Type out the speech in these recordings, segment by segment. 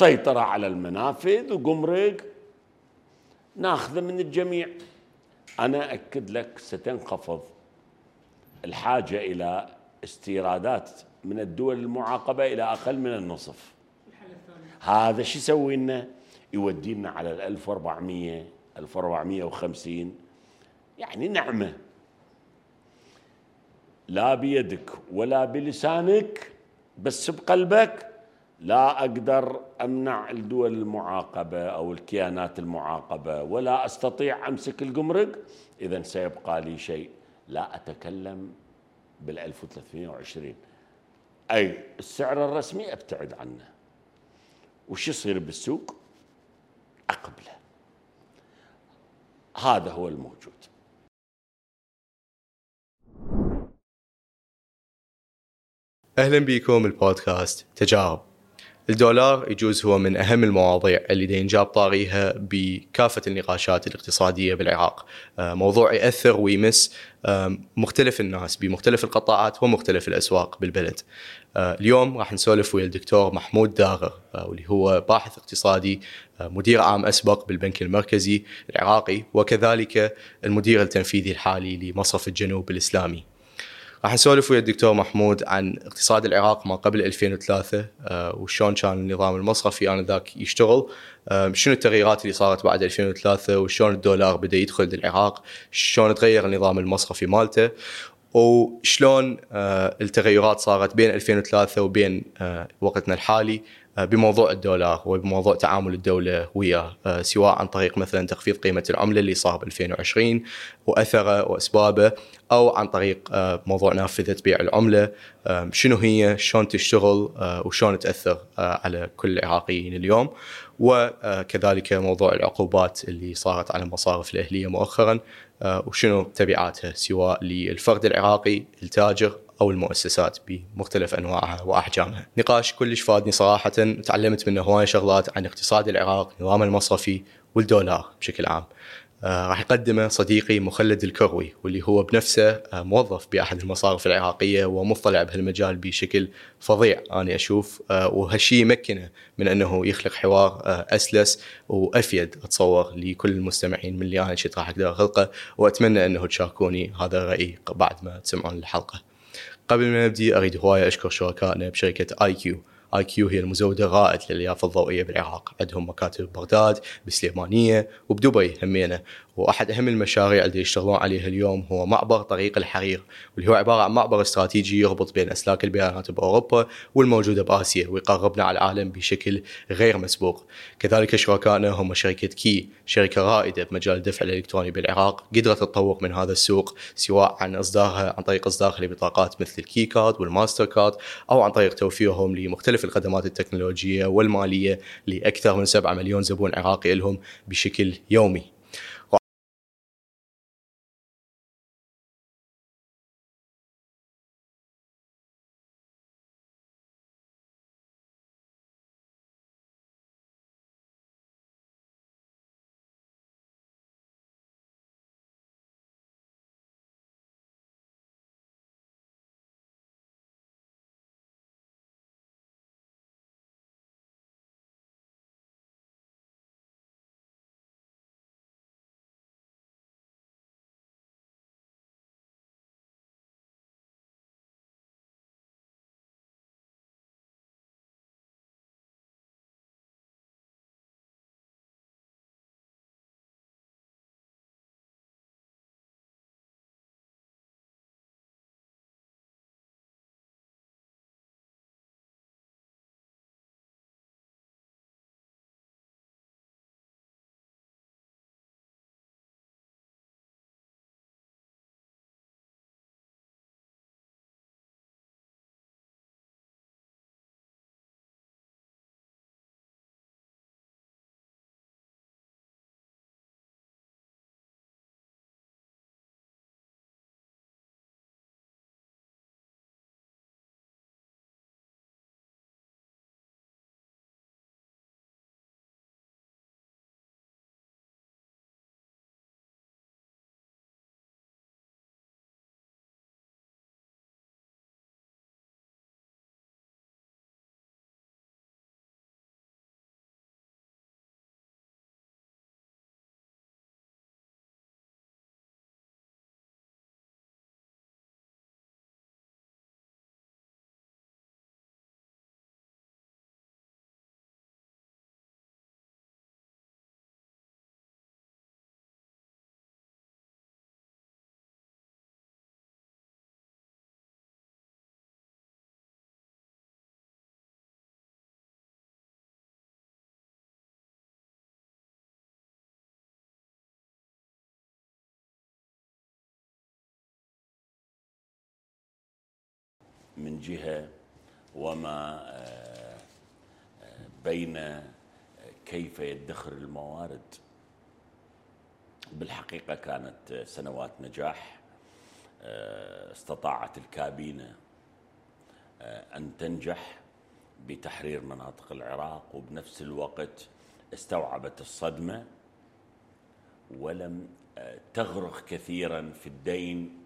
سيطرة على المنافذ وقمرق ناخذه من الجميع. أنا أكد لك ستنخفض الحاجة إلى استيرادات من الدول المعاقبة إلى أقل من النصف. هذا شو يسوي لنا؟ يودينا على ال 1400 1450 يعني نعمة. لا بيدك ولا بلسانك بس بقلبك. لا أقدر أمنع الدول المعاقبة أو الكيانات المعاقبة ولا أستطيع أمسك القمرق. اذا سيبقى لي شيء. لا أتكلم بال 1320 أي السعر الرسمي أبتعد عنه. وش يصير بالسوق؟ أقبلة. هذا هو الموجود. أهلا بكم البودكاست. تجارب الدولار يجوز هو من أهم المواضيع اللي ينجاب طاريها بكافة النقاشات الاقتصادية بالعراق، آه، موضوع يأثر ويمس مختلف الناس بمختلف القطاعات ومختلف الأسواق بالبلد. آه، اليوم راح نسولف ويا الدكتور محمود داغر آه، واللي هو باحث اقتصادي مدير عام أسبق بالبنك المركزي العراقي وكذلك المدير التنفيذي الحالي لمصرف الجنوب الإسلامي. راح نسولف ويا الدكتور محمود عن اقتصاد العراق ما قبل 2003 آه، وشلون كان النظام المصرفي آنذاك يشتغل آه، شنو التغييرات اللي صارت بعد 2003 وشلون الدولار بدأ يدخل للعراق شلون تغير النظام المصرفي مالته وشلون آه، التغيرات صارت بين 2003 وبين وقتنا الحالي. بموضوع الدولار وبموضوع تعامل الدولة وياه آه، سواء عن طريق مثلا تخفيض قيمة العملة اللي صار ب 2020 وأثره وأسبابه أو عن طريق آه، موضوع نافذة بيع العملة شنو هي شلون تشتغل وشلون تأثر على كل العراقيين اليوم. وكذلك موضوع العقوبات اللي صارت على المصارف الأهلية مؤخرا وشنو تبعاتها سواء للفرد العراقي التاجر أو المؤسسات بمختلف أنواعها وأحجامها. نقاش كلش فادني صراحة تعلمت منه هواي شغلات عن اقتصاد العراق، نظام المصرفي والدولار بشكل عام. آه راح يقدمه صديقي مخلد الكروي واللي هو بنفسه آه موظف بأحد المصارف العراقية ومطلع بهالمجال بشكل فظيع أنا أشوف آه وهالشيء يمكنه من أنه يخلق حوار آه أسلس وأفيد أتصور لكل المستمعين من اللي أنا شفت راح أقدر أخلقه وأتمنى أنه تشاركوني هذا رايي بعد ما تسمعون الحلقة. قبل ما نبدي أريد هواية أشكر شركائنا بشركة اي كيو IQ هي المزود الرائد للألياف الضوئيه بالعراق عندهم مكاتب ببغداد بالسليمانيه وبدبي همينه واحد اهم المشاريع اللي يشتغلون عليها اليوم هو معبر طريق الحرير واللي هو عبارة عن معبر استراتيجي يربط بين أسلاك البيانات بأوروبا والموجودة بآسيا ويقربنا على العالم بشكل غير مسبوق. كذلك شركائنا هم شركة Qi شركة رائدة بمجال الدفع الإلكتروني بالعراق قدرت تطور من هذا السوق سواء عن إصدارها عن طريق إصدارها لبطاقات مثل ال Qi Card وال Mastercard أو عن طريق توفيرهم لمختلف الخدمات التكنولوجية والمالية لأكثر من 7 مليون زبون عراقي لهم بشكل يومي. من جهة وما آه، آه، بين آه، كيف يدخر الموارد. بالحقيقة كانت سنوات نجاح استطاعت الكابينة أن تنجح بتحرير مناطق العراق وبنفس الوقت استوعبت الصدمة ولم تغرق كثيرا في الدين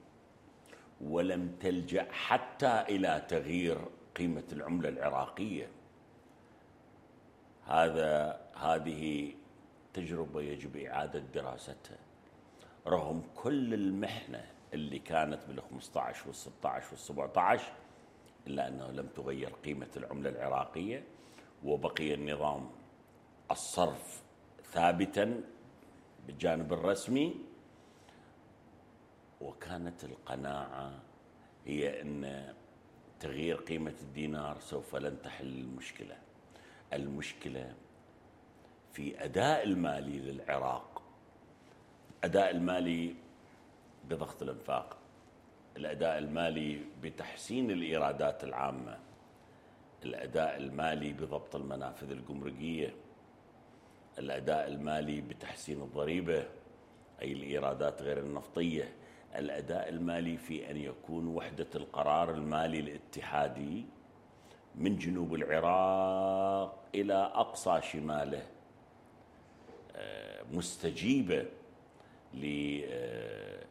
ولم تلجأ حتى إلى تغيير قيمة العملة العراقية. هذا هذه تجربة يجب إعادة دراستها. رغم كل المحنة اللي كانت بال 15 وال 16 وال 17 إلا انه لم تغير قيمة العملة العراقية وبقي النظام الصرف ثابتا بالجانب الرسمي. وكانت القناعة هي أن تغيير قيمة الدينار سوف لن تحل المشكلة. المشكلة في أداء المالي للعراق. أداء المالي بضغط الأنفاق. الأداء المالي بتحسين الإيرادات العامة. الأداء المالي بضبط المنافذ الجمركية. الأداء المالي بتحسين الضريبة أي الإيرادات غير النفطية. الأداء المالي في أن يكون وحدة القرار المالي الاتحادي من جنوب العراق إلى أقصى شماله آه، مستجيبة آه،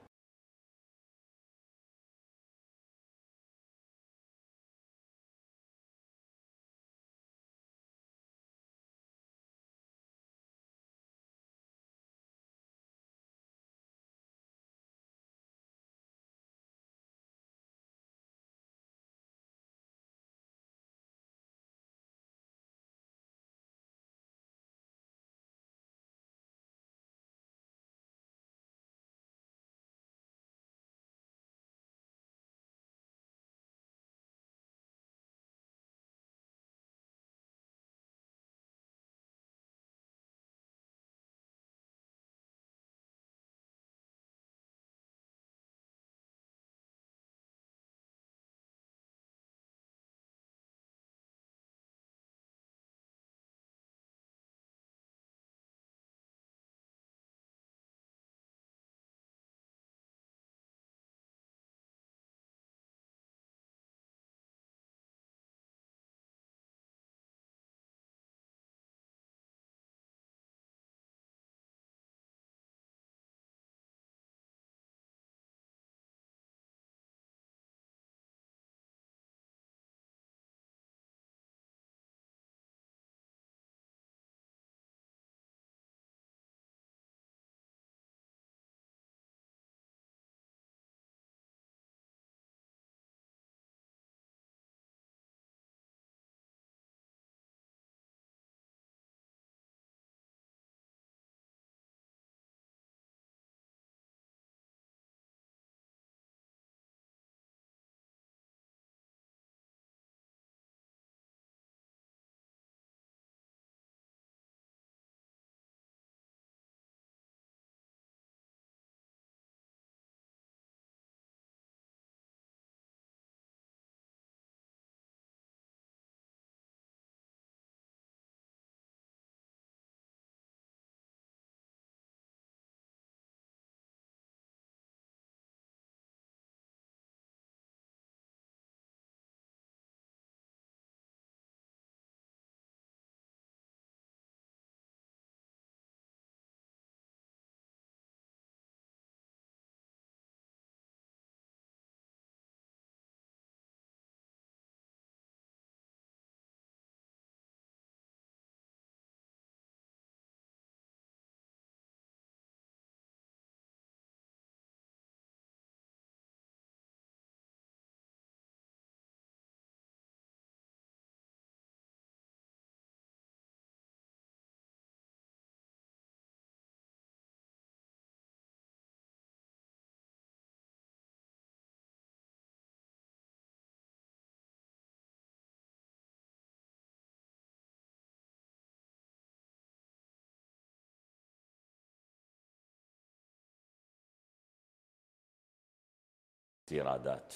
استيرادات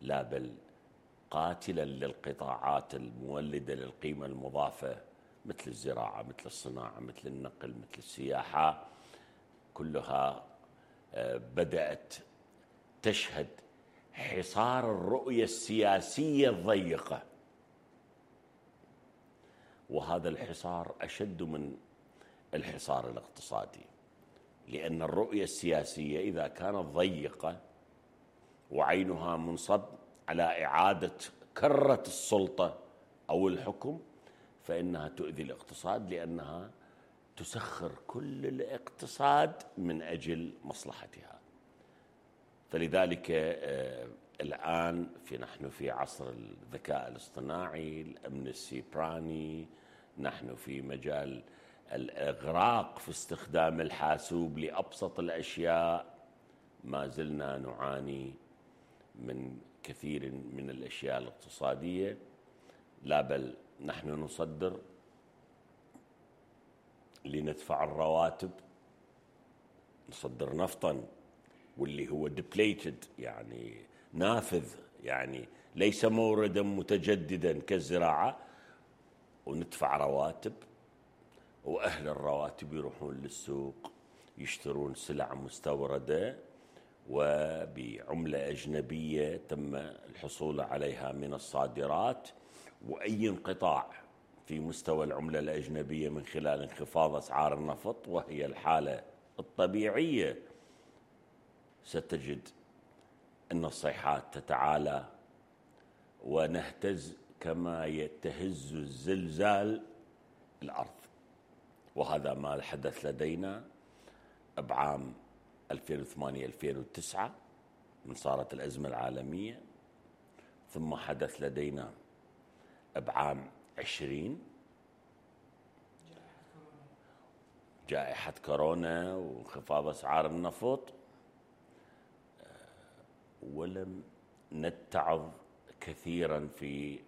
لا بل قاتلا للقطاعات المولدة للقيمة المضافة مثل الزراعة مثل الصناعة مثل النقل مثل السياحة. كلها آه، بدأت تشهد حصار الرؤية السياسية الضيقة. وهذا الحصار أشد من الحصار الاقتصادي لأن الرؤية السياسية إذا كانت ضيقة وعينها منصب على إعادة كرة السلطة أو الحكم فإنها تؤذي الاقتصاد لأنها تسخر كل الاقتصاد من أجل مصلحتها. فلذلك آه، الآن في نحن في عصر الذكاء الاصطناعي الأمن السيبراني نحن في مجال الإغراق في استخدام الحاسوب لأبسط الأشياء ما زلنا نعاني من كثير من الأشياء الاقتصادية لا بل نحن نصدر لندفع الرواتب نصدر نفطا واللي هو ديبليتد يعني نافذ يعني ليس موردا متجددا كالزراعة وندفع رواتب وأهل الرواتب يروحون للسوق يشترون سلع مستوردة. وبعملة أجنبية تم الحصول عليها من الصادرات وأي انقطاع في مستوى العملة الأجنبية من خلال انخفاض أسعار النفط وهي الحالة الطبيعية ستجد أن الصيحات تتعالى ونهتز كما يتهز الزلزال الأرض. وهذا ما حدث لدينا بعام 2008 2009 من صارت الأزمة العالمية. ثم حدث لدينا بعام 20 جائحة كورونا وانخفاض أسعار النفط. ولم نتعظ كثيرا في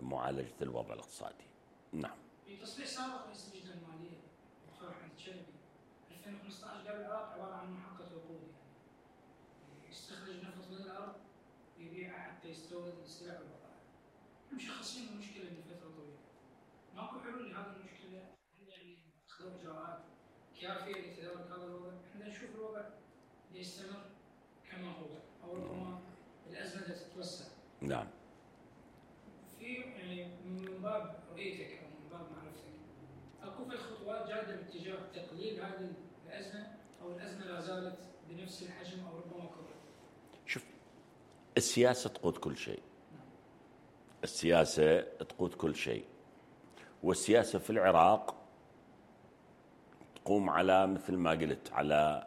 معالجة الوضع الاقتصادي. نعم. في تصريح سابق رئيس اللجنة المالية دكتور أحمد الشلبي 2015 قال العراق عبارة عن محقق وقود يعني يستخرج نفط من الأرض يبيعها حتى يستورد السلع والبضائع مشخصين المشكلة لفترة طويلة. ماكو حلول لهذه المشكلة. يعني أخذوا إجراءات كافية لتدارك هذا الوضع. إحنا نشوف الوضع يستمر كما هو. أو ربما الأزمة تتوسع. نعم. في يعني من باب رؤيتك أو من باب معرفتك أكو في خطوات جادة باتجاه تقليل هذه الأزمة أو الأزمة لا زالت بنفس الحجم أو ربما كبرت؟ السياسة تقود كل شيء. السياسة تقود كل شيء. والسياسة في العراق تقوم على مثل ما قلت على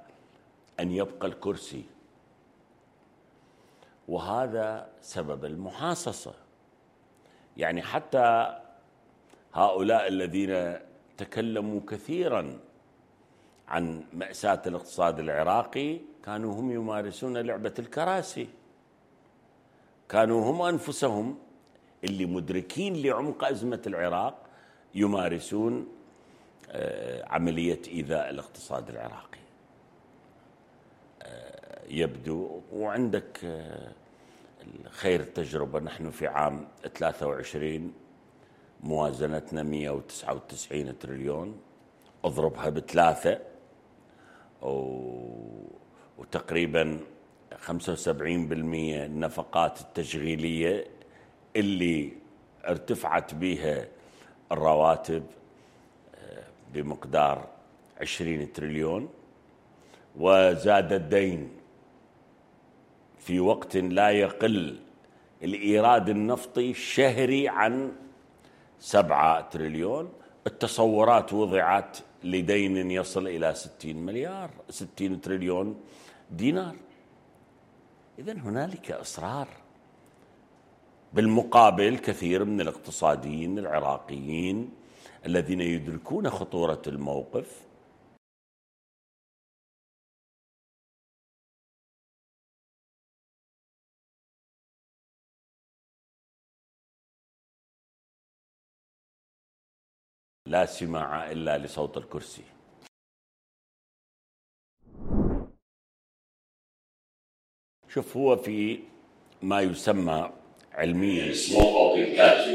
أن يبقى الكرسي. وهذا سبب المحاصصة. يعني حتى هؤلاء الذين تكلموا كثيرا عن مأساة الاقتصاد العراقي كانوا هم يمارسون لعبة الكراسي. كانوا هم أنفسهم اللي مدركين لعمق أزمة العراق يمارسون آه، عملية إيذاء الاقتصاد العراقي. آه، يبدو وعندك آه، خير التجربة نحن في عام 23 موازنتنا 199 تريليون. اضربها بثلاثة وتقريبا 75% النفقات التشغيلية اللي ارتفعت بها الرواتب آه، بمقدار 20 تريليون وزاد الدين في وقت لا يقل الإيراد النفطي الشهري عن سبعة تريليون. التصورات وضعت لدين يصل إلى ستين مليار ستين تريليون دينار. إذا هنالك إصرار بالمقابل كثير من الاقتصاديين العراقيين الذين يدركون خطورة الموقف. لا سماع إلا لصوت الكرسي. شوف هو في ما يسمى علميا اوبيكات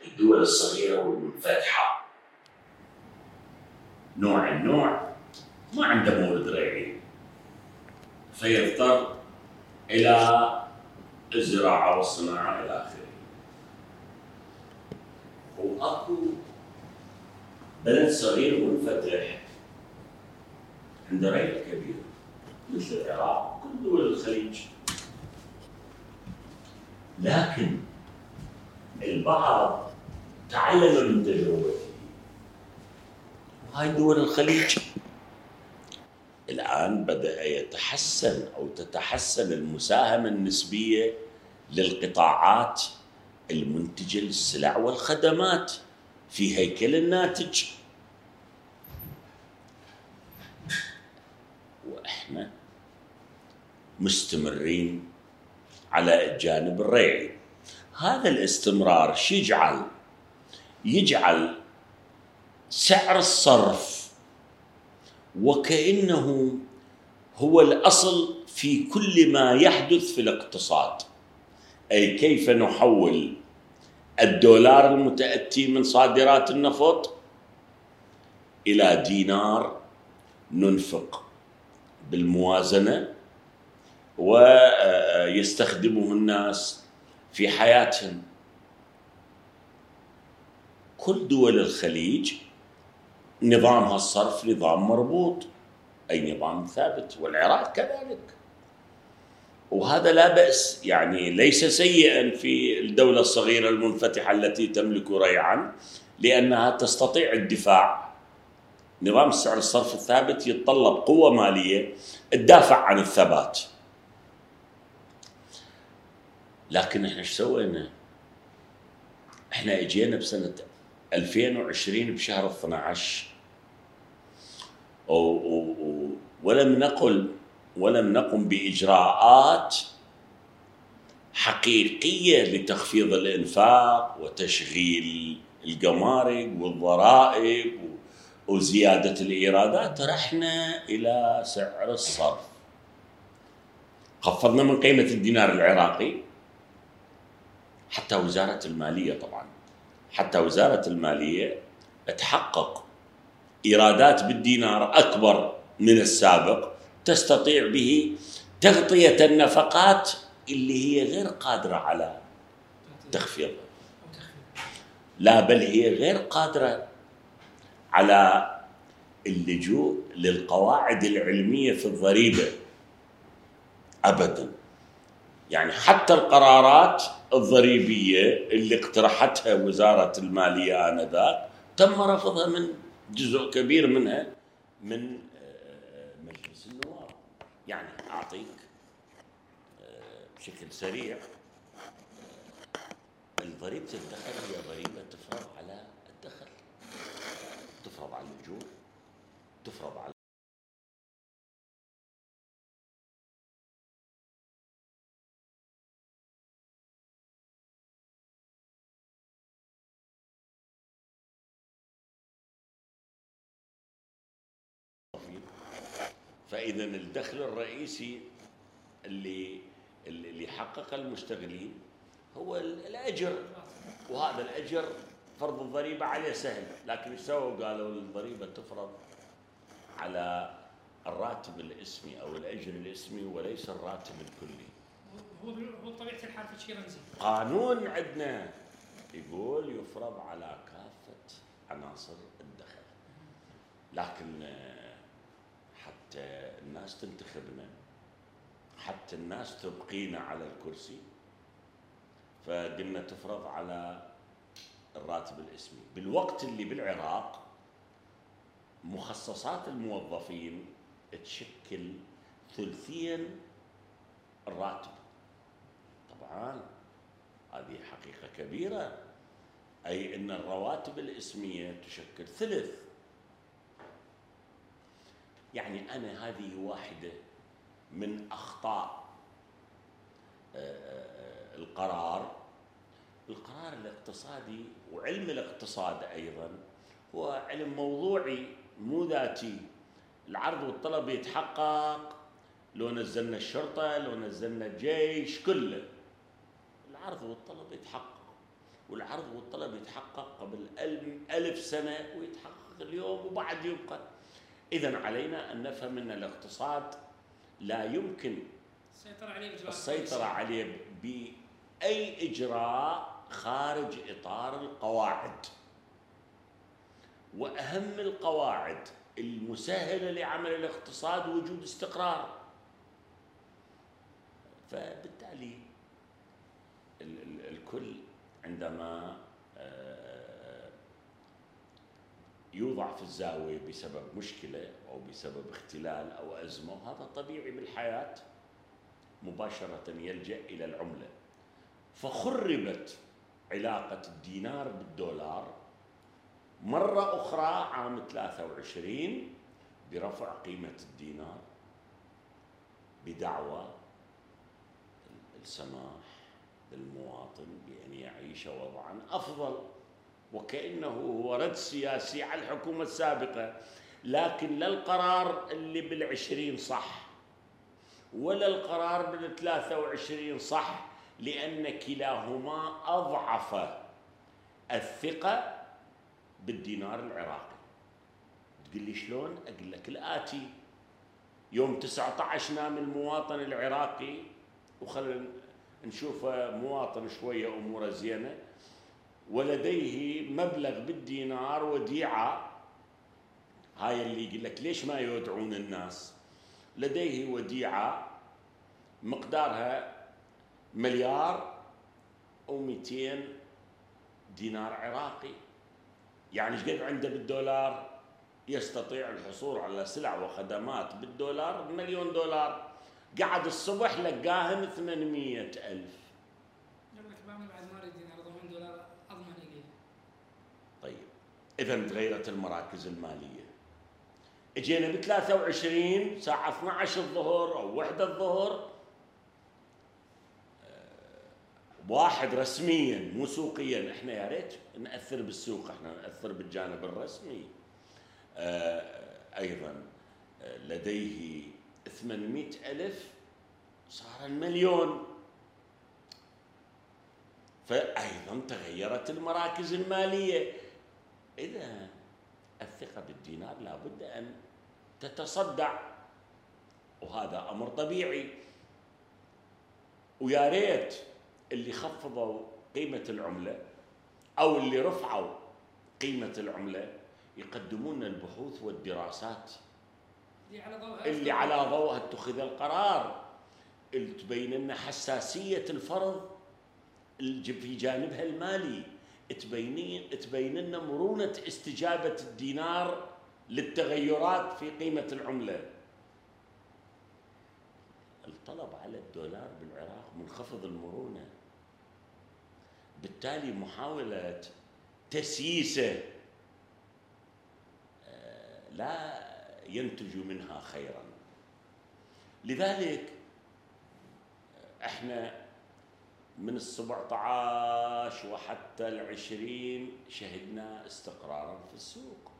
في الدول الصغيرة والمنفتحة. نوع النوع ما عنده مورد ريعي. فيضطر إلى الزراعة والصناعة إلى آخره. وأكو بلد صغير منفتح عنده ريع كبير. مثل العراق وكل دول الخليج. لكن البعض تعلم من تجربته. وهاي دول الخليج. الآن بدأ يتحسن أو تتحسن المساهمة النسبية للقطاعات المنتجة للسلع والخدمات في هيكل الناتج. وإحنا مستمرين على الجانب الريعي هذا الاستمرار يجعل؟ يجعل سعر الصرف وكأنه هو الأصل في كل ما يحدث في الاقتصاد. أي كيف نحول الدولار المتأتي من صادرات النفط إلى دينار ننفق بالموازنة ويستخدمه الناس في حياتهم. كل دول الخليج نظامها الصرف نظام مربوط أي نظام ثابت والعراق كذلك. وهذا لا بأس يعني ليس سيئا في الدولة الصغيرة المنفتحة التي تملك ريعا لأنها تستطيع الدفاع. نظام السعر الصرف الثابت يتطلب قوة مالية تدافع عن الثبات. لكن إحنا إيش سوينا؟ إحنا اجينا بسنة 2020 بشهر 12 و و ولم نقل ولم نقم بإجراءات حقيقية لتخفيض الإنفاق وتشغيل الجمارك والضرائب وزيادة الإيرادات رحنا إلى سعر الصرف. خفضنا من قيمة الدينار العراقي. حتى وزارة المالية طبعا. حتى وزارة المالية تحقق إيرادات بالدينار أكبر من السابق تستطيع به تغطية النفقات اللي هي غير قادرة على تخفيضها. لا بل هي غير قادرة على اللجوء للقواعد العلمية في الضريبة. ابدا. يعني حتى القرارات الضريبية اللي اقترحتها وزارة المالية آنذاك تم رفضها من جزء كبير منها من آه، مجلس النواب. يعني أعطيك آه، بشكل سريع ضريبه الدخل هي ضريبة تفرض على الدخل. تفرض على الأجور تفرض على فاذا الدخل الرئيسي اللي اللي حققه المشتغلين هو الأجر وهذا الأجر فرض الضريبة عليه سهل لكن إيش سووا؟ قالوا الضريبة تفرض على الراتب الاسمي أو الأجر الاسمي وليس الراتب الكلي. هو هو بطبيعه الحال في شيء رمزي. قانون عندنا يقول يفرض على كافة عناصر الدخل. لكن حتى الناس تنتخبنا حتى الناس تبقينا على الكرسي. فقلنا تفرض على الراتب الاسمي. بالوقت اللي بالعراق مخصصات الموظفين تشكل ثلثين الراتب. طبعا هذه حقيقة كبيرة. أي أن الرواتب الإسمية تشكل ثلث. يعني أنا هذه واحدة من أخطاء آه، آه، القرار. القرار الاقتصادي وعلم الاقتصاد أيضا هو علم موضوعي مو ذاتي. العرض والطلب يتحقق لو نزلنا الشرطة لو نزلنا الجيش كله. العرض والطلب يتحقق. والعرض والطلب يتحقق قبل ألف سنة ويتحقق اليوم وبعد يبقى. إذا علينا أن نفهم أن الاقتصاد لا يمكن السيطرة عليه السيطرة عليه بأي إجراء خارج إطار القواعد. وأهم القواعد المسهلة لعمل الاقتصاد وجود استقرار. فبالتالي الكل عندما آه، يوضع في الزاوية بسبب مشكلة أو بسبب اختلال أو أزمة. وهذا طبيعي بالحياة مباشرة يلجأ إلى العملة. فخربت علاقة الدينار بالدولار مرة أخرى عام 23 برفع قيمة الدينار بدعوى السماح للمواطن بأن يعيش وضعا أفضل. وكأنه هو رد سياسي على الحكومة السابقة لكن لا القرار اللي بالعشرين صح ولا القرار بالثلاثة وعشرين صح لأن كلاهما أضعف الثقة بالدينار العراقي. تقول لي شلون؟ أقول لك الآتي. يوم 19 نام المواطن العراقي وخلينا نشوفه مواطن شوية أموره زينة ولديه مبلغ بالدينار وديعة. هاي اللي يقول لك ليش ما يودعون الناس؟ لديه وديعة مقدارها مليار و200 دينار عراقي. يعني قد عنده بالدولار؟ يستطيع الحصول على سلع وخدمات بالدولار مليون دولار. قعد الصبح لقاهن 800 ألف لك بعمل بعد ما اريد دينار دولار اضمن لي طيب اذا تغيرت المراكز المالية. إجينا ب 23 ساعة 12 الظهر أو 1 الظهر. واحد رسميا مو سوقيا. إحنا يا ريت نأثر بالسوق إحنا نأثر بالجانب الرسمي. آه أيضا آه لديه 800 ألف صار المليون. فأيضا تغيرت المراكز المالية. إذا الثقة بالدينار لابد أن تتصدع وهذا أمر طبيعي. ويا ريت اللي خفضوا قيمة العملة أو اللي رفعوا قيمة العملة يقدمون البحوث والدراسات اللي على ضوءها اتخذ القرار. اللي تبين لنا حساسية الفرض في جانبها المالي. تبين لنا مرونة استجابة الدينار للتغيرات في قيمة العملة. الطلب على الدولار بالعراق منخفض المرونة. بالتالي محاولة تسييسه آه، لا ينتج منها خيرا. لذلك إحنا من السبعة عشر وحتى العشرين شهدنا استقرارا في السوق.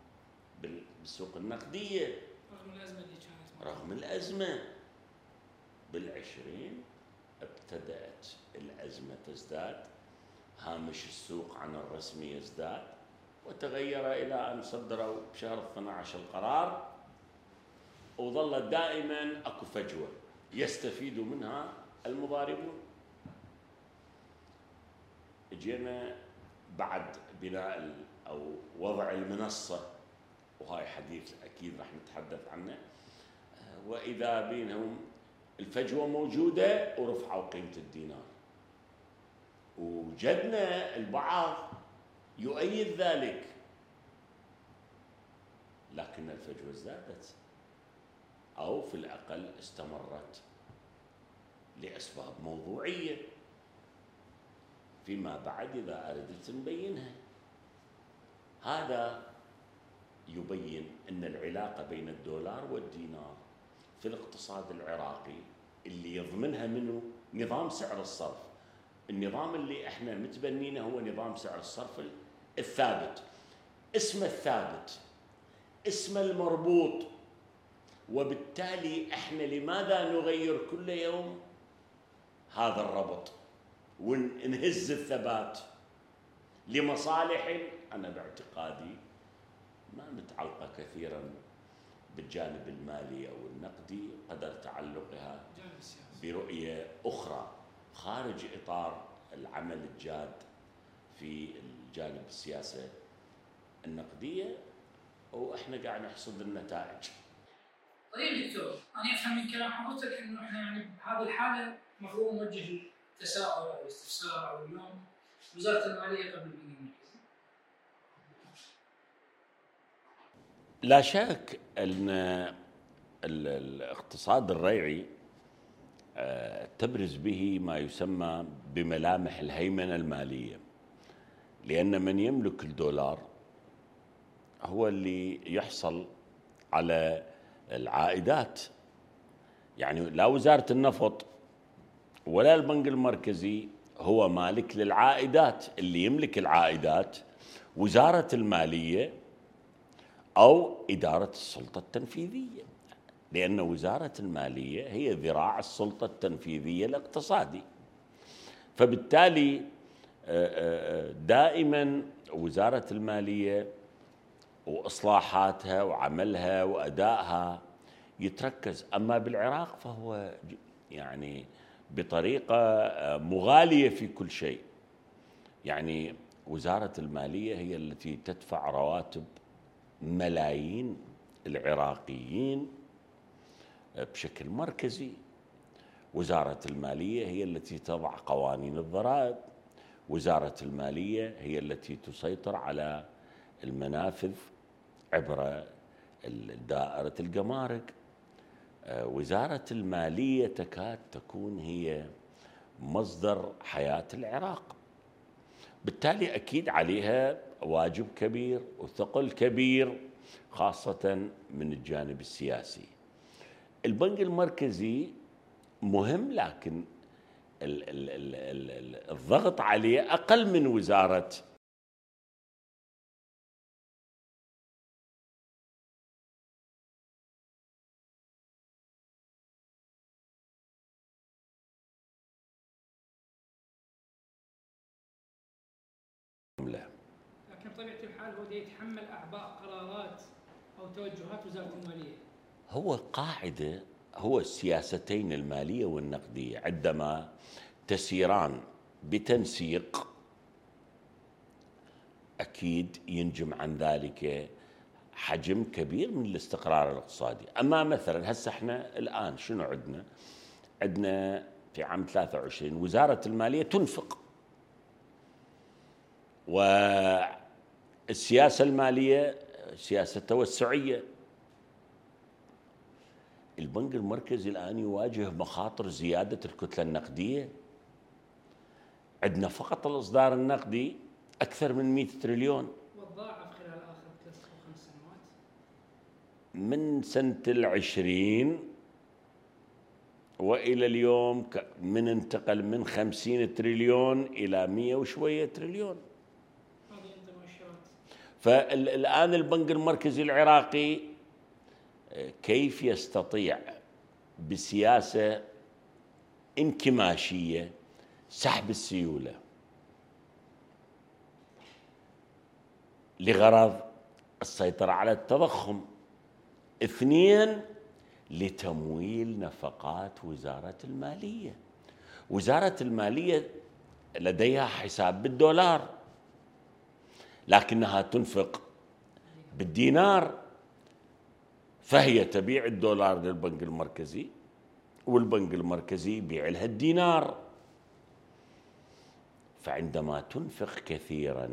بالسوق النقدية. رغم الأزمة اللي كانت رغم الأزمة. بالعشرين ابتدأت الأزمة تزداد. هامش السوق عن الرسمي يزداد. وتغير إلى أن صدروا بشهر 12 القرار. وظلت دائما أكو فجوة يستفيد منها المضاربون. جينا بعد بناء أو وضع المنصة. وهاي حديث أكيد راح نتحدث عنه. وإذا بينهم الفجوة موجودة ورفعوا قيمة الدينار. وجدنا البعض يؤيد ذلك. لكن الفجوة ازدادت أو في الأقل استمرت لأسباب موضوعية. فيما بعد إذا أردت نبينها هذا يبين أن العلاقة بين الدولار والدينار في الاقتصاد العراقي اللي يضمنها منه نظام سعر الصرف. النظام اللي إحنا متبنينه هو نظام سعر الصرف الثابت. اسمه الثابت اسمه المربوط. وبالتالي إحنا لماذا نغير كل يوم هذا الربط؟ ونهز الثبات لمصالح أنا باعتقادي ما متعلقة كثيرا بالجانب المالي أو النقدي قدر تعلقها برؤية أخرى خارج إطار العمل الجاد في الجانب السياسة النقدية وإحنا قاعد نحصد النتائج. طيب دكتور أنا أفهم من كلام حضرتك إنه إحنا يعني بهذه الحالة المفروض نوجه التساؤل أو الاستفسار أو اللوم وزارة المالية قبل البنك. لا شك أن ال- الاقتصاد الريعي آه، تبرز به ما يسمى بملامح الهيمنة المالية لأن من يملك الدولار هو اللي يحصل على العائدات يعني لا وزارة النفط ولا البنك المركزي هو مالك للعائدات اللي يملك العائدات وزارة المالية أو إدارة السلطة التنفيذية. لأن وزارة المالية هي ذراع السلطة التنفيذية الاقتصادي. فبالتالي آه، آه، دائما وزارة المالية وإصلاحاتها وعملها وأدائها يتركز. أما بالعراق فهو يعني بطريقة آه، مغالية في كل شيء. يعني وزارة المالية هي التي تدفع رواتب ملايين العراقيين بشكل مركزي. وزارة المالية هي التي تضع قوانين الضرائب. وزارة المالية هي التي تسيطر على المنافذ عبر دائرة الجمارك. وزارة المالية تكاد تكون هي مصدر حياة العراق بالتالي أكيد عليها واجب كبير وثقل كبير خاصة من الجانب السياسي. البنك المركزي مهم لكن ال ال ال ال ال الضغط عليه أقل من وزارة يتحمل أعباء قرارات أو توجهات وزارة المالية. هو قاعدة هو السياستين المالية والنقدية عندما تسيران بتنسيق أكيد ينجم عن ذلك حجم كبير من الاستقرار الاقتصادي، أما مثلا هسه إحنا الآن شنو عندنا؟ عندنا في عام 23 وزارة المالية تنفق والسياسة المالية سياسه توسعيه البنك المركزي الآن يواجه مخاطر زيادة الكتلة النقدية عندنا فقط الإصدار النقدي أكثر من 100 تريليون وتضاعف خلال آخر ثلاث أو خمس سنوات. من سنة العشرين وإلى اليوم من انتقل من خمسين تريليون إلى مية وشوية تريليون. فالآن البنك المركزي العراقي كيف يستطيع بسياسة انكماشية سحب السيولة لغرض السيطرة على التضخم؟ اثنين لتمويل نفقات وزارة المالية. وزارة المالية لديها حساب بالدولار. لكنها تنفق بالدينار فهي تبيع الدولار للبنك المركزي والبنك المركزي يبيع لها الدينار. فعندما تنفق كثيرا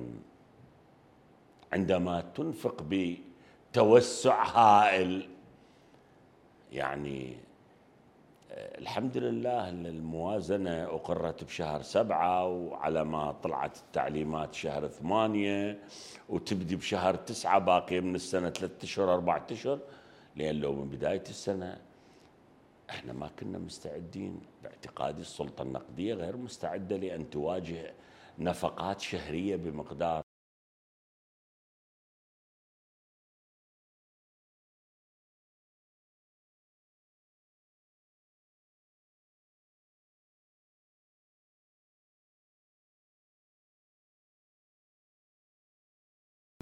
عندما تنفق بتوسع هائل يعني الحمد لله الموازنة أقرت بشهر سبعة وعلى ما طلعت التعليمات شهر ثمانية وتبدي بشهر تسعة باقية من السنة ثلاثة أشهر أربعة أشهر لأن لو من بداية السنة. إحنا ما كنا مستعدين. باعتقادي السلطة النقدية غير مستعدة لأن تواجه نفقات شهرية بمقدار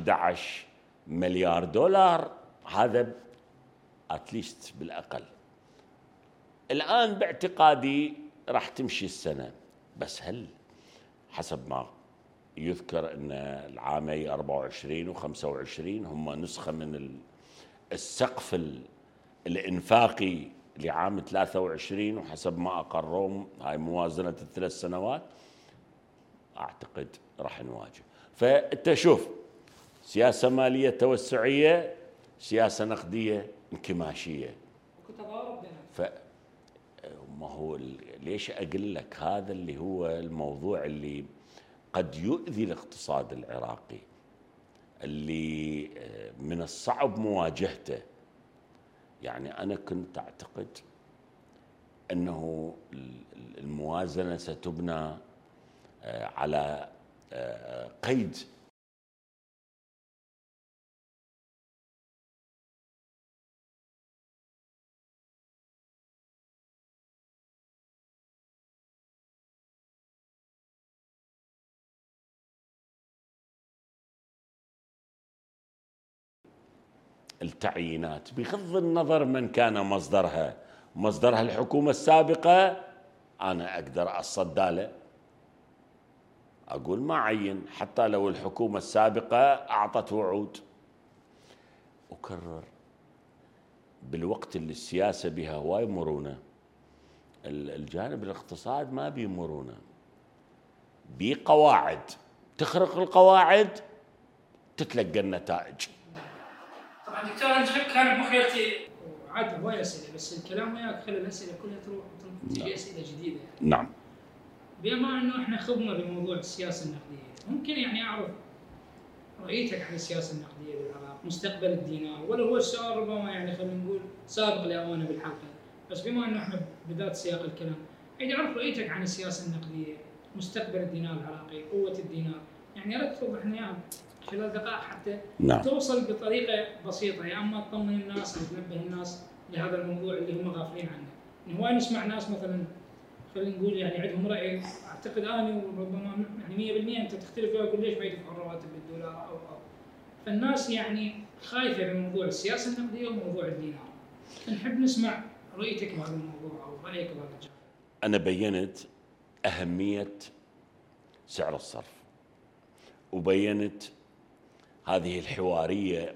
11 مليار دولار هذا اتليست بالأقل. الآن باعتقادي راح تمشي السنة بس هل حسب ما يذكر إن العامي 24 و25 هم نسخة من السقف الإنفاقي لعام 23 وحسب ما اقرهم هاي موازنة الثلاث سنوات أعتقد راح نواجه. فأنت شوف سياسة مالية توسعية سياسة نقدية انكماشية. ف ما هو ليش أقول لك هذا اللي هو الموضوع اللي قد يؤذي الاقتصاد العراقي؟ اللي آه، من الصعب مواجهته. يعني أنا كنت أعتقد أنه الموازنة ستبنى آه، على آه، قيد التعيينات بغض النظر من كان مصدرها. مصدرها الحكومة السابقة أنا أقدر أصدى له. أقول ما عين حتى لو الحكومة السابقة أعطت وعود أكرر بالوقت اللي السياسة بها هواي مرونة. الجانب الاقتصاد ما بيه مرونة. بيه قواعد. تخرق القواعد تتلقى النتائج. طبعا دكتور أنا كان بمخيلتي عاد هواي اسئله بس الكلام وياك خلى الأسئلة كلها تروح تجي نعم. أسئلة جديدة يعني. نعم. بما إنه إحنا خضنا بموضوع السياسة النقدية ممكن يعني أعرف رايتك عن السياسة النقدية بالعراق مستقبل الدينار ولا هو السؤال ربما يعني خلينا نقول سابق لاوانه بالحلقة. بس بما إنه إحنا بدات سياق الكلام يعني أعرف رايتك عن السياسة النقدية مستقبل الدينار العراقي قوة الدينار. يعني يا ريت توضح لنا إياها. خلال دقائق حتى نعم. توصل بطريقة بسيطة يا أما تطمن الناس أو تنبه الناس لهذا الموضوع اللي هم غافلين عنه. يعني هواي نسمع ناس مثلا خلينا نقول يعني عندهم رأي أعتقد أنا وربما يعني 100% أنت تختلف وياه يقول ليش ما يدفعوا الرواتب بالدولار أو أو فالناس يعني خايفة من موضوع السياسة النقدية وموضوع الدينار. نحب نسمع رؤيتك بهذا الموضوع أو رأيك بهذا الجانب. أنا بينت أهمية سعر الصرف وبينت هذه الحوارية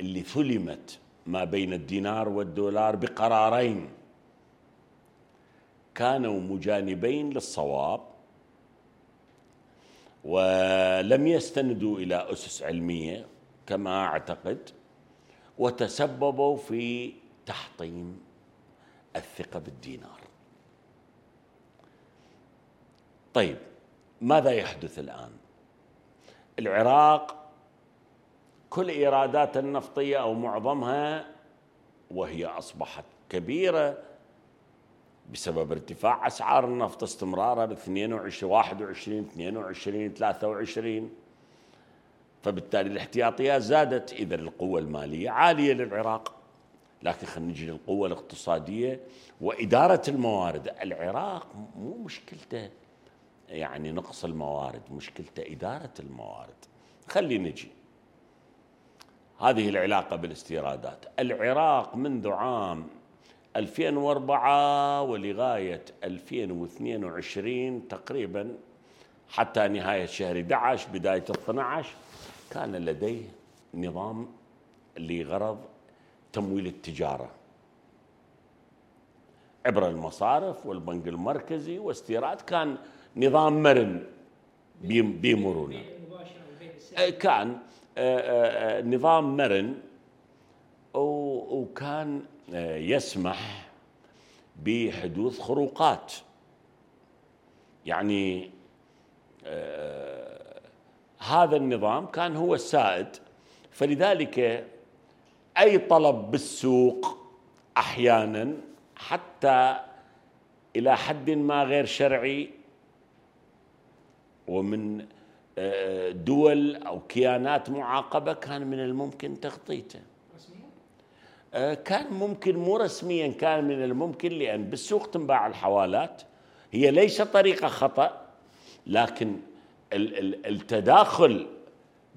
اللي ثلمت ما بين الدينار والدولار بقرارين. كانوا مجانبين للصواب ولم يستندوا إلى أسس علمية كما أعتقد وتسببوا في تحطيم الثقة بالدينار. طيب ماذا يحدث الآن؟ العراق كل إيرادات النفطية أو معظمها وهي أصبحت كبيرة بسبب ارتفاع أسعار النفط استمرارها ب 22 21 22 23 فبالتالي الاحتياطيات زادت. إذا القوة المالية عالية للعراق. لكن خلينا نجي للقوة الاقتصادية وإدارة الموارد. العراق مو مشكلته يعني نقص الموارد مشكلته إدارة الموارد. خلي نجي. هذه العلاقة بالاستيرادات. العراق منذ عام 2004 ولغاية 2022 تقريبا حتى نهاية شهر 11 بداية 12 كان لديه نظام لغرض تمويل التجارة. عبر المصارف والبنك المركزي واستيراد كان نظام مرن بمرونة كان نظام مرن وكان يسمح بحدوث خروقات. يعني هذا النظام كان هو السائد. فلذلك أي طلب بالسوق أحيانا حتى إلى حد ما غير شرعي ومن دول أو كيانات معاقبة كان من الممكن تغطيته. آه، كان ممكن مو رسميا كان من الممكن لأن بالسوق تنباع الحوالات. هي ليس طريقة خطأ لكن التداخل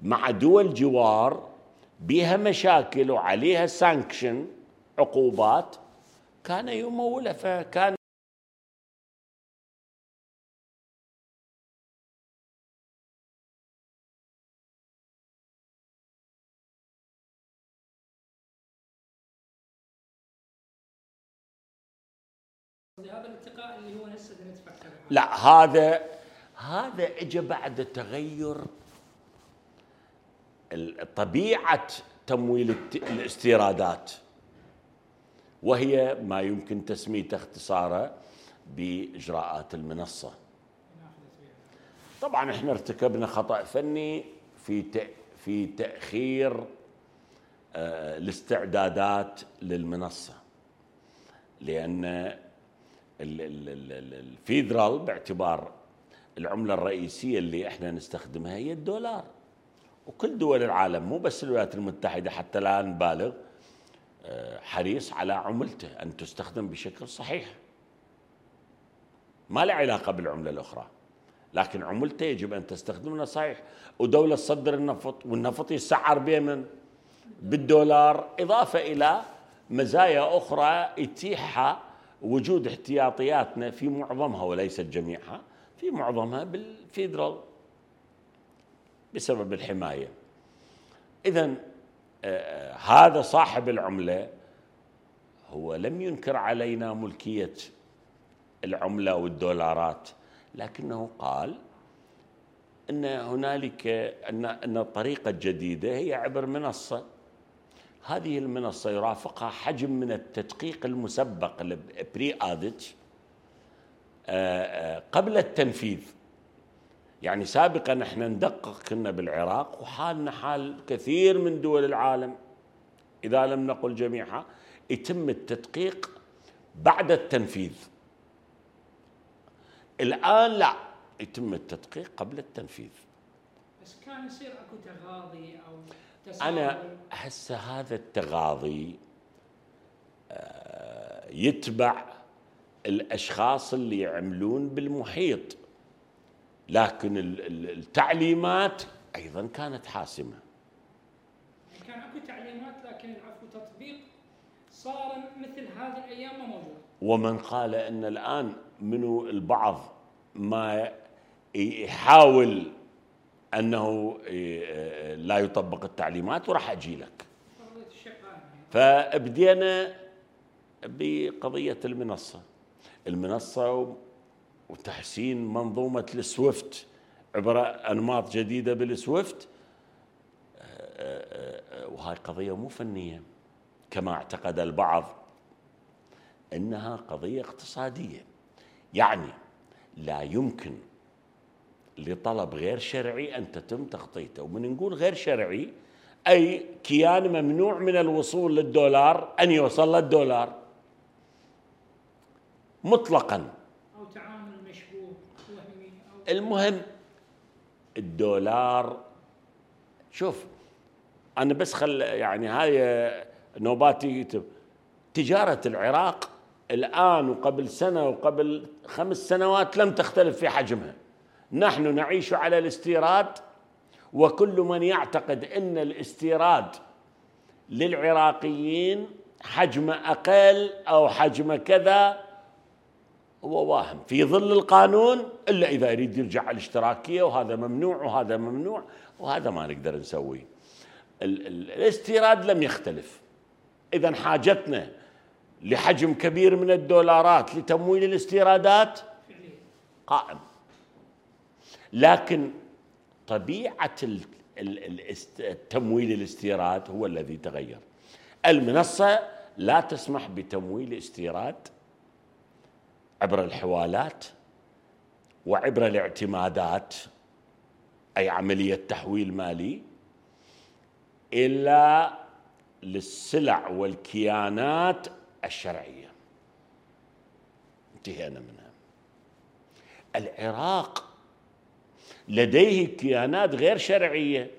مع دول جوار بها مشاكل وعليها سانكشن عقوبات كان يمولها فكان اللي هو هسه نتفكر لا هذا هذا اجى بعد تغير طبيعة تمويل الاستيرادات. وهي ما يمكن تسميته اختصاره بإجراءات المنصة. طبعا إحنا ارتكبنا خطأ فني في في تأخير آه، الاستعدادات للمنصة. لأن الفيدرال باعتبار العملة الرئيسية اللي إحنا نستخدمها هي الدولار. وكل دول العالم مو بس الولايات المتحدة حتى الآن بالغ آه، حريص على عملته أن تستخدم بشكل صحيح. ما له علاقة بالعملة الأخرى لكن عملته يجب أن تستخدمها صحيح. ودولة تصدر النفط والنفط يسعر بيمن بالدولار إضافة إلى مزايا أخرى يتيحها وجود احتياطياتنا في معظمها وليست جميعها في معظمها بالفيدرال بسبب الحماية. اذا آه، هذا صاحب العملة هو لم ينكر علينا ملكية العملة والدولارات لكنه قال إن هنالك أن أن الطريقة الجديدة هي عبر منصة. هذه المنصة يرافقها حجم من التدقيق المسبق البري اوديت آه، آه، قبل التنفيذ. يعني سابقا إحنا ندقق كنا بالعراق وحالنا حال كثير من دول العالم. إذا لم نقل جميعها يتم التدقيق بعد التنفيذ. الآن لا يتم التدقيق قبل التنفيذ. بس كان يصير أكو تغاضي أو أنا أحس هذا التغاضي آه، يتبع الأشخاص اللي يعملون بالمحيط. لكن التعليمات أيضا كانت حاسمة. كان أكو تعليمات لكن العفو تطبيق صار مثل هذه الأيام ما موجود. ومن قال إن الآن منو البعض ما يحاول أنه إيه، لا يطبق التعليمات وراح أجي لك. فبدينا بقضية المنصة. المنصة وتحسين منظومة ال SWIFT عبر أنماط جديدة بال SWIFT. وهاي قضية مو فنية كما اعتقد البعض إنها قضية اقتصادية. يعني لا يمكن لطلب غير شرعي أن تتم تخطيته ومن نقول غير شرعي أي كيان ممنوع من الوصول للدولار أن يوصل للدولار. مطلقا. أو تعامل مشبوه المهم الدولار شوف أنا بس خل يعني هاي نوباتي تجارة العراق الآن وقبل سنة وقبل خمس سنوات لم تختلف في حجمها. نحن نعيش على الاستيراد وكل من يعتقد إن الاستيراد للعراقيين حجم أقل أو حجم كذا هو واهم. في ظل القانون إلا إذا يريد يرجع على الاشتراكية وهذا ممنوع وهذا ممنوع وهذا ما نقدر نسويه. الاستيراد لم يختلف. إذا حاجتنا لحجم كبير من الدولارات لتمويل الاستيرادات قائم. لكن طبيعة التمويل الاستيراد هو الذي تغير. المنصة لا تسمح بتمويل استيراد عبر الحوالات وعبر الاعتمادات أي عملية تحويل مالي إلا للسلع والكيانات الشرعية. انتهينا منها. العراق لديه كيانات غير شرعية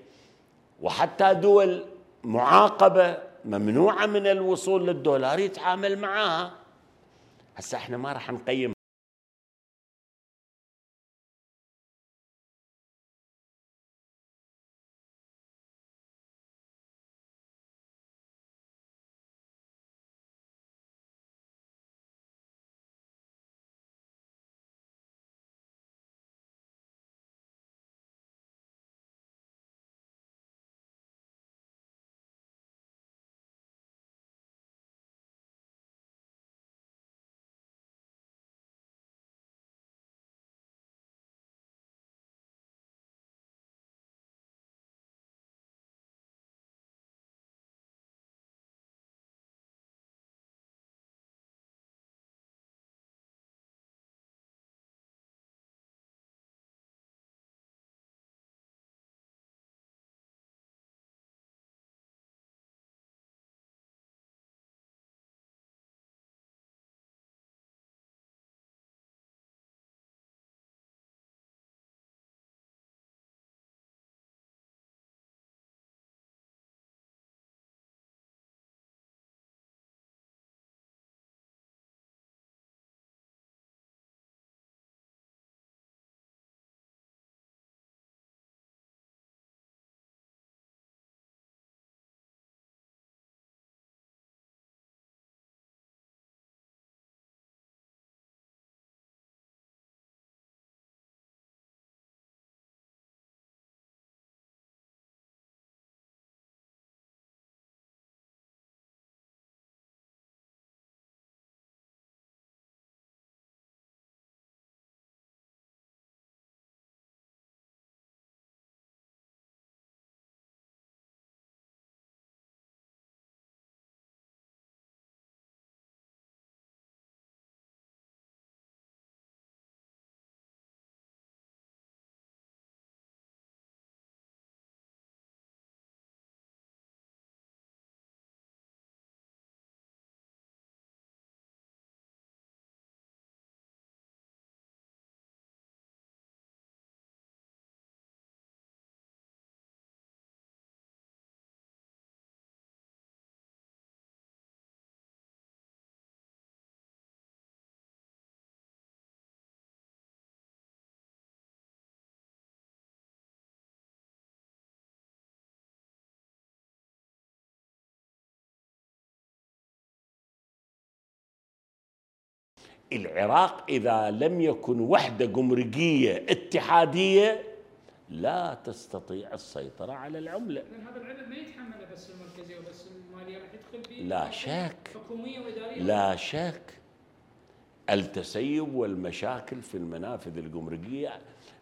وحتى دول معاقبة ممنوعة من الوصول للدولار يتعامل معها هسه إحنا ما راح نقيم العراق إذا لم يكن وحدة جمركية اتحادية لا تستطيع السيطرة على العملة. لأن هذا العبء ما يتحمله بس المركزية وبس المالية راح يدخل فيه لا شك. حكومية وإدارية. لا شك. التسيب والمشاكل في المنافذ الجمركية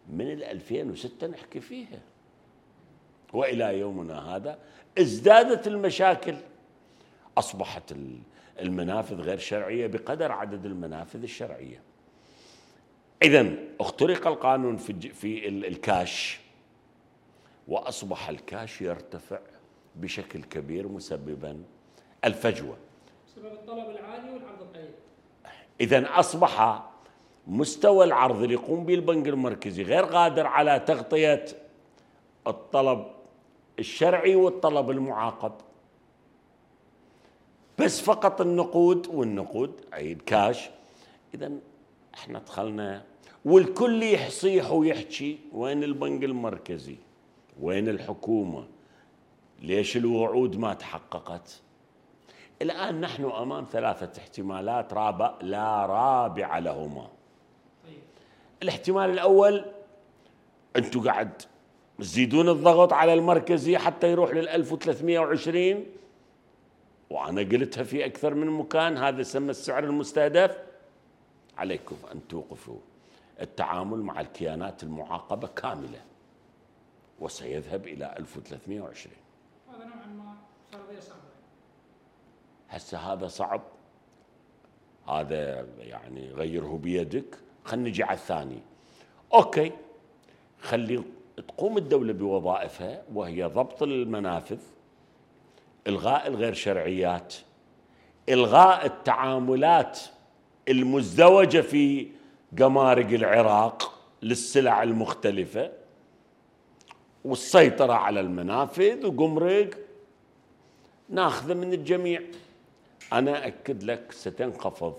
من ال 2006 نحكي فيها. وإلى يومنا هذا ازدادت المشاكل. أصبحت ال- المنافذ غير شرعية بقدر عدد المنافذ الشرعية. اذا اخترق القانون في في ال- الكاش وأصبح الكاش يرتفع بشكل كبير مسببا الفجوة. بسبب الطلب العالي والعرض القليل اذا أصبح مستوى العرض اللي يقوم به البنك المركزي غير قادر على تغطية الطلب الشرعي والطلب المعاقب بس فقط النقود والنقود اي الكاش اذا إحنا دخلنا والكل يصيح ويحكي وين البنك المركزي؟ وين الحكومة؟ ليش الوعود ما تحققت؟ الآن نحن أمام ثلاثة احتمالات رابع لا رابع لهما. الاحتمال الأول أنتم قاعد تزيدون الضغط على المركزي حتى يروح لل 1320 وأنا قلتها في أكثر من مكان هذا يسمى السعر المستهدف. عليكم أن توقفوا. التعامل مع الكيانات المعاقبة كاملة. وسيذهب إلى 1320 هذا نوعا ما فرضية صعبة. هسه هذا صعب. هذا يعني غيره بيدك. خلينا نجي على الثاني. أوكي. خلي تقوم الدولة بوظائفها وهي ضبط المنافذ. إلغاء الغير شرعيات إلغاء التعاملات المزدوجة في جمارك العراق للسلع المختلفة والسيطرة على المنافذ وجمرك ناخذه من الجميع. أنا أكد لك ستنخفض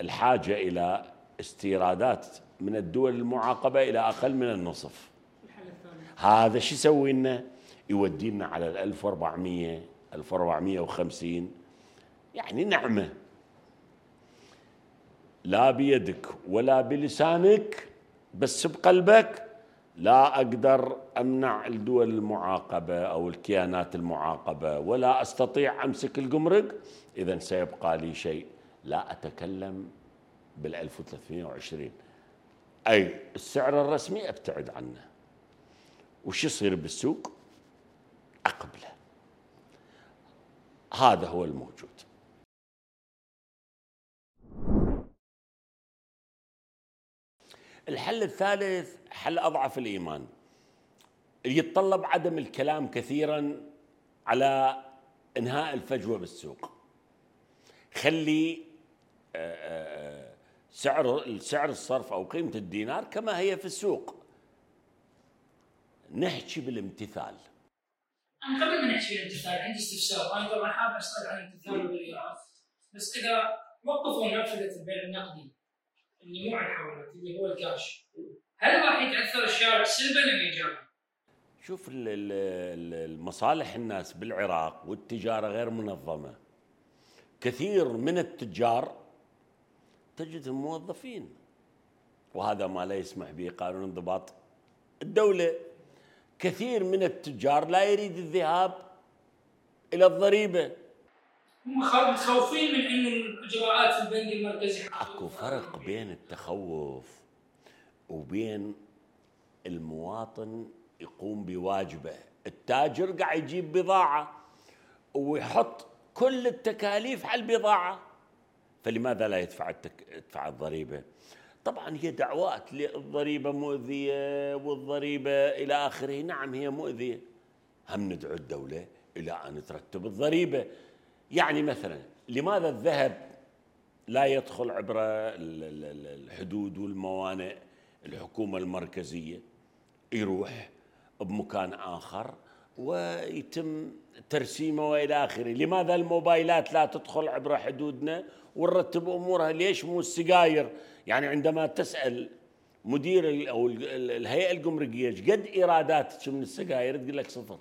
الحاجة إلى استيرادات من الدول المعاقبة إلى أقل من النصف. هذا شو يسوي لنا؟ يودينا على ال 1400 1450 يعني نعمة. لا بيدك ولا بلسانك بس بقلبك. لا أقدر أمنع الدول المعاقبة أو الكيانات المعاقبة ولا أستطيع أمسك الجمرك إذا سيبقى لي شيء. لا أتكلم بال 1320 أي السعر الرسمي أبتعد عنه. وش يصير بالسوق؟ أقبله هذا هو الموجود. الحل الثالث حل أضعف الإيمان. يتطلب عدم الكلام كثيرا على إنهاء الفجوة بالسوق. خلي آه، آه، سعر سعر الصرف أو قيمة الدينار كما هي في السوق. نحكي بالامتثال. أنا قبل ما نحكي الامتثال عندي استفسار. أنا طبعا حاب أسأل عن الامتثال والرياض بس إذا وقفوا نافذه البيع النقدي اللي مو على الحوالات اللي هو الكاش هل راح يتأثر الشارع سلبا أم ايجابا؟ شوف ال- ال- ال- المصالح الناس بالعراق والتجارة غير منظمة. كثير من التجار تجدهم موظفين وهذا ما لا يسمح به قانون انضباط الدولة. كثير من التجار لا يريد الذهاب هم خ- متخوفين من انه الإجراءات البنك المركزي أكو فرق بين التخوف وبين المواطن يقوم بواجبه. التاجر قاعد يجيب بضاعة ويحط كل التكاليف على البضاعة. فلماذا لا يدفع التك... يدفع الضريبة؟ طبعا هي دعوات الضريبة مؤذية والضريبة إلى آخره. نعم هي مؤذية. هم ندعو الدولة إلى أن ترتب الضريبة. يعني مثلا لماذا الذهب لا يدخل عبر ال- ال- ال- الحدود والموانئ؟ الحكومة المركزية يروح بمكان آخر ويتم ترسيمه وإلى آخره. لماذا الموبايلات لا تدخل عبر حدودنا؟ ونرتب أمورها. ليش مو السجاير؟ يعني عندما تسأل مدير ال- أو ال- ال- الهيئة الجمركية إيش قد إيراداتك من السجاير تقول لك صفر.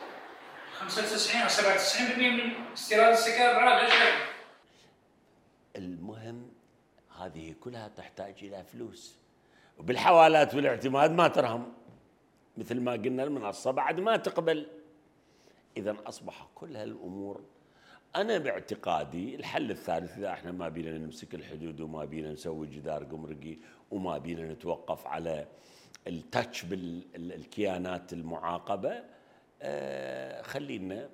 95 أو 97% من استيراد السكر بالعراق شرعي المهم هذه كلها تحتاج إلى فلوس. وبالحوالات والاعتماد ما ترهم. مثل ما قلنا المنصة بعد ما تقبل. اذا أصبح كل هالأمور أنا باعتقادي الحل الثالث إذا إحنا ما بينا نمسك الحدود وما بينا نسوي جدار قمرقي وما بينا نتوقف على التاتش بالكيانات المعاقبة آه، خلينا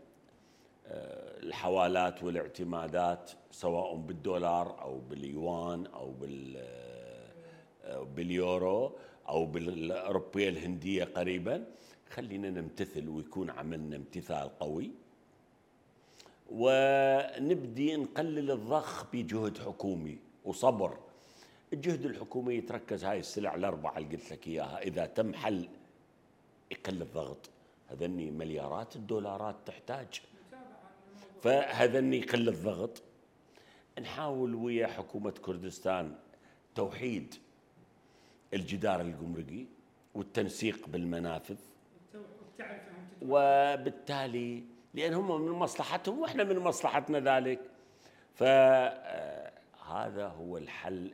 آه، الحوالات والاعتمادات سواء بالدولار أو باليوان أو بال آه، باليورو أو بالأوروبية الهندية قريبا خلينا نمتثل ويكون عملنا امتثال قوي. ونبدي نقلل الضخ بجهد حكومي وصبر. الجهد الحكومي يتركز هاي السلع الأربعة اللي قلت لك إياها. إذا تم حل يقل الضغط هذني مليارات الدولارات تحتاج. فهذني يقل الضغط. نحاول ويا حكومة كردستان توحيد الجدار الجمركي والتنسيق بالمنافذ. وبالتالي لأن هم من مصلحتهم وإحنا من مصلحتنا ذلك. فهذا هو الحل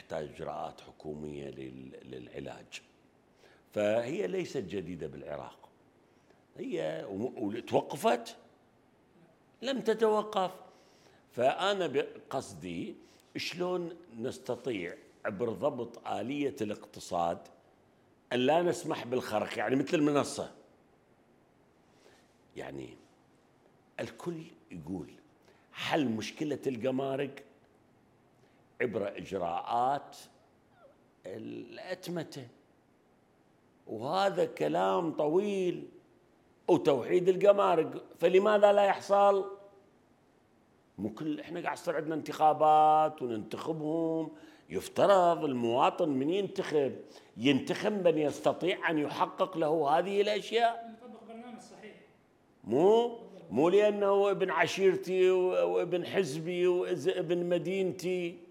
يحتاج اجراءات حكومية للعلاج. فهي ليست جديدة بالعراق. هي وتوقفت. لم تتوقف. فأنا بقصدي شلون نستطيع عبر ضبط آلية الاقتصاد أن لا نسمح بالخرق يعني مثل المنصة. يعني الكل يقول حل مشكلة الجمارك عبر إجراءات الأتمتة. وهذا كلام طويل وتوحيد الجمارك فلماذا لا يحصل؟ مو كل إحنا قاعد يصير عندنا انتخابات وننتخبهم. يفترض المواطن من ينتخب ينتخب من يستطيع أن يحقق له هذه الأشياء. نطبق برنامج صحيح مو؟ مو لأنه ابن عشيرتي وابن حزبي وابن مدينتي.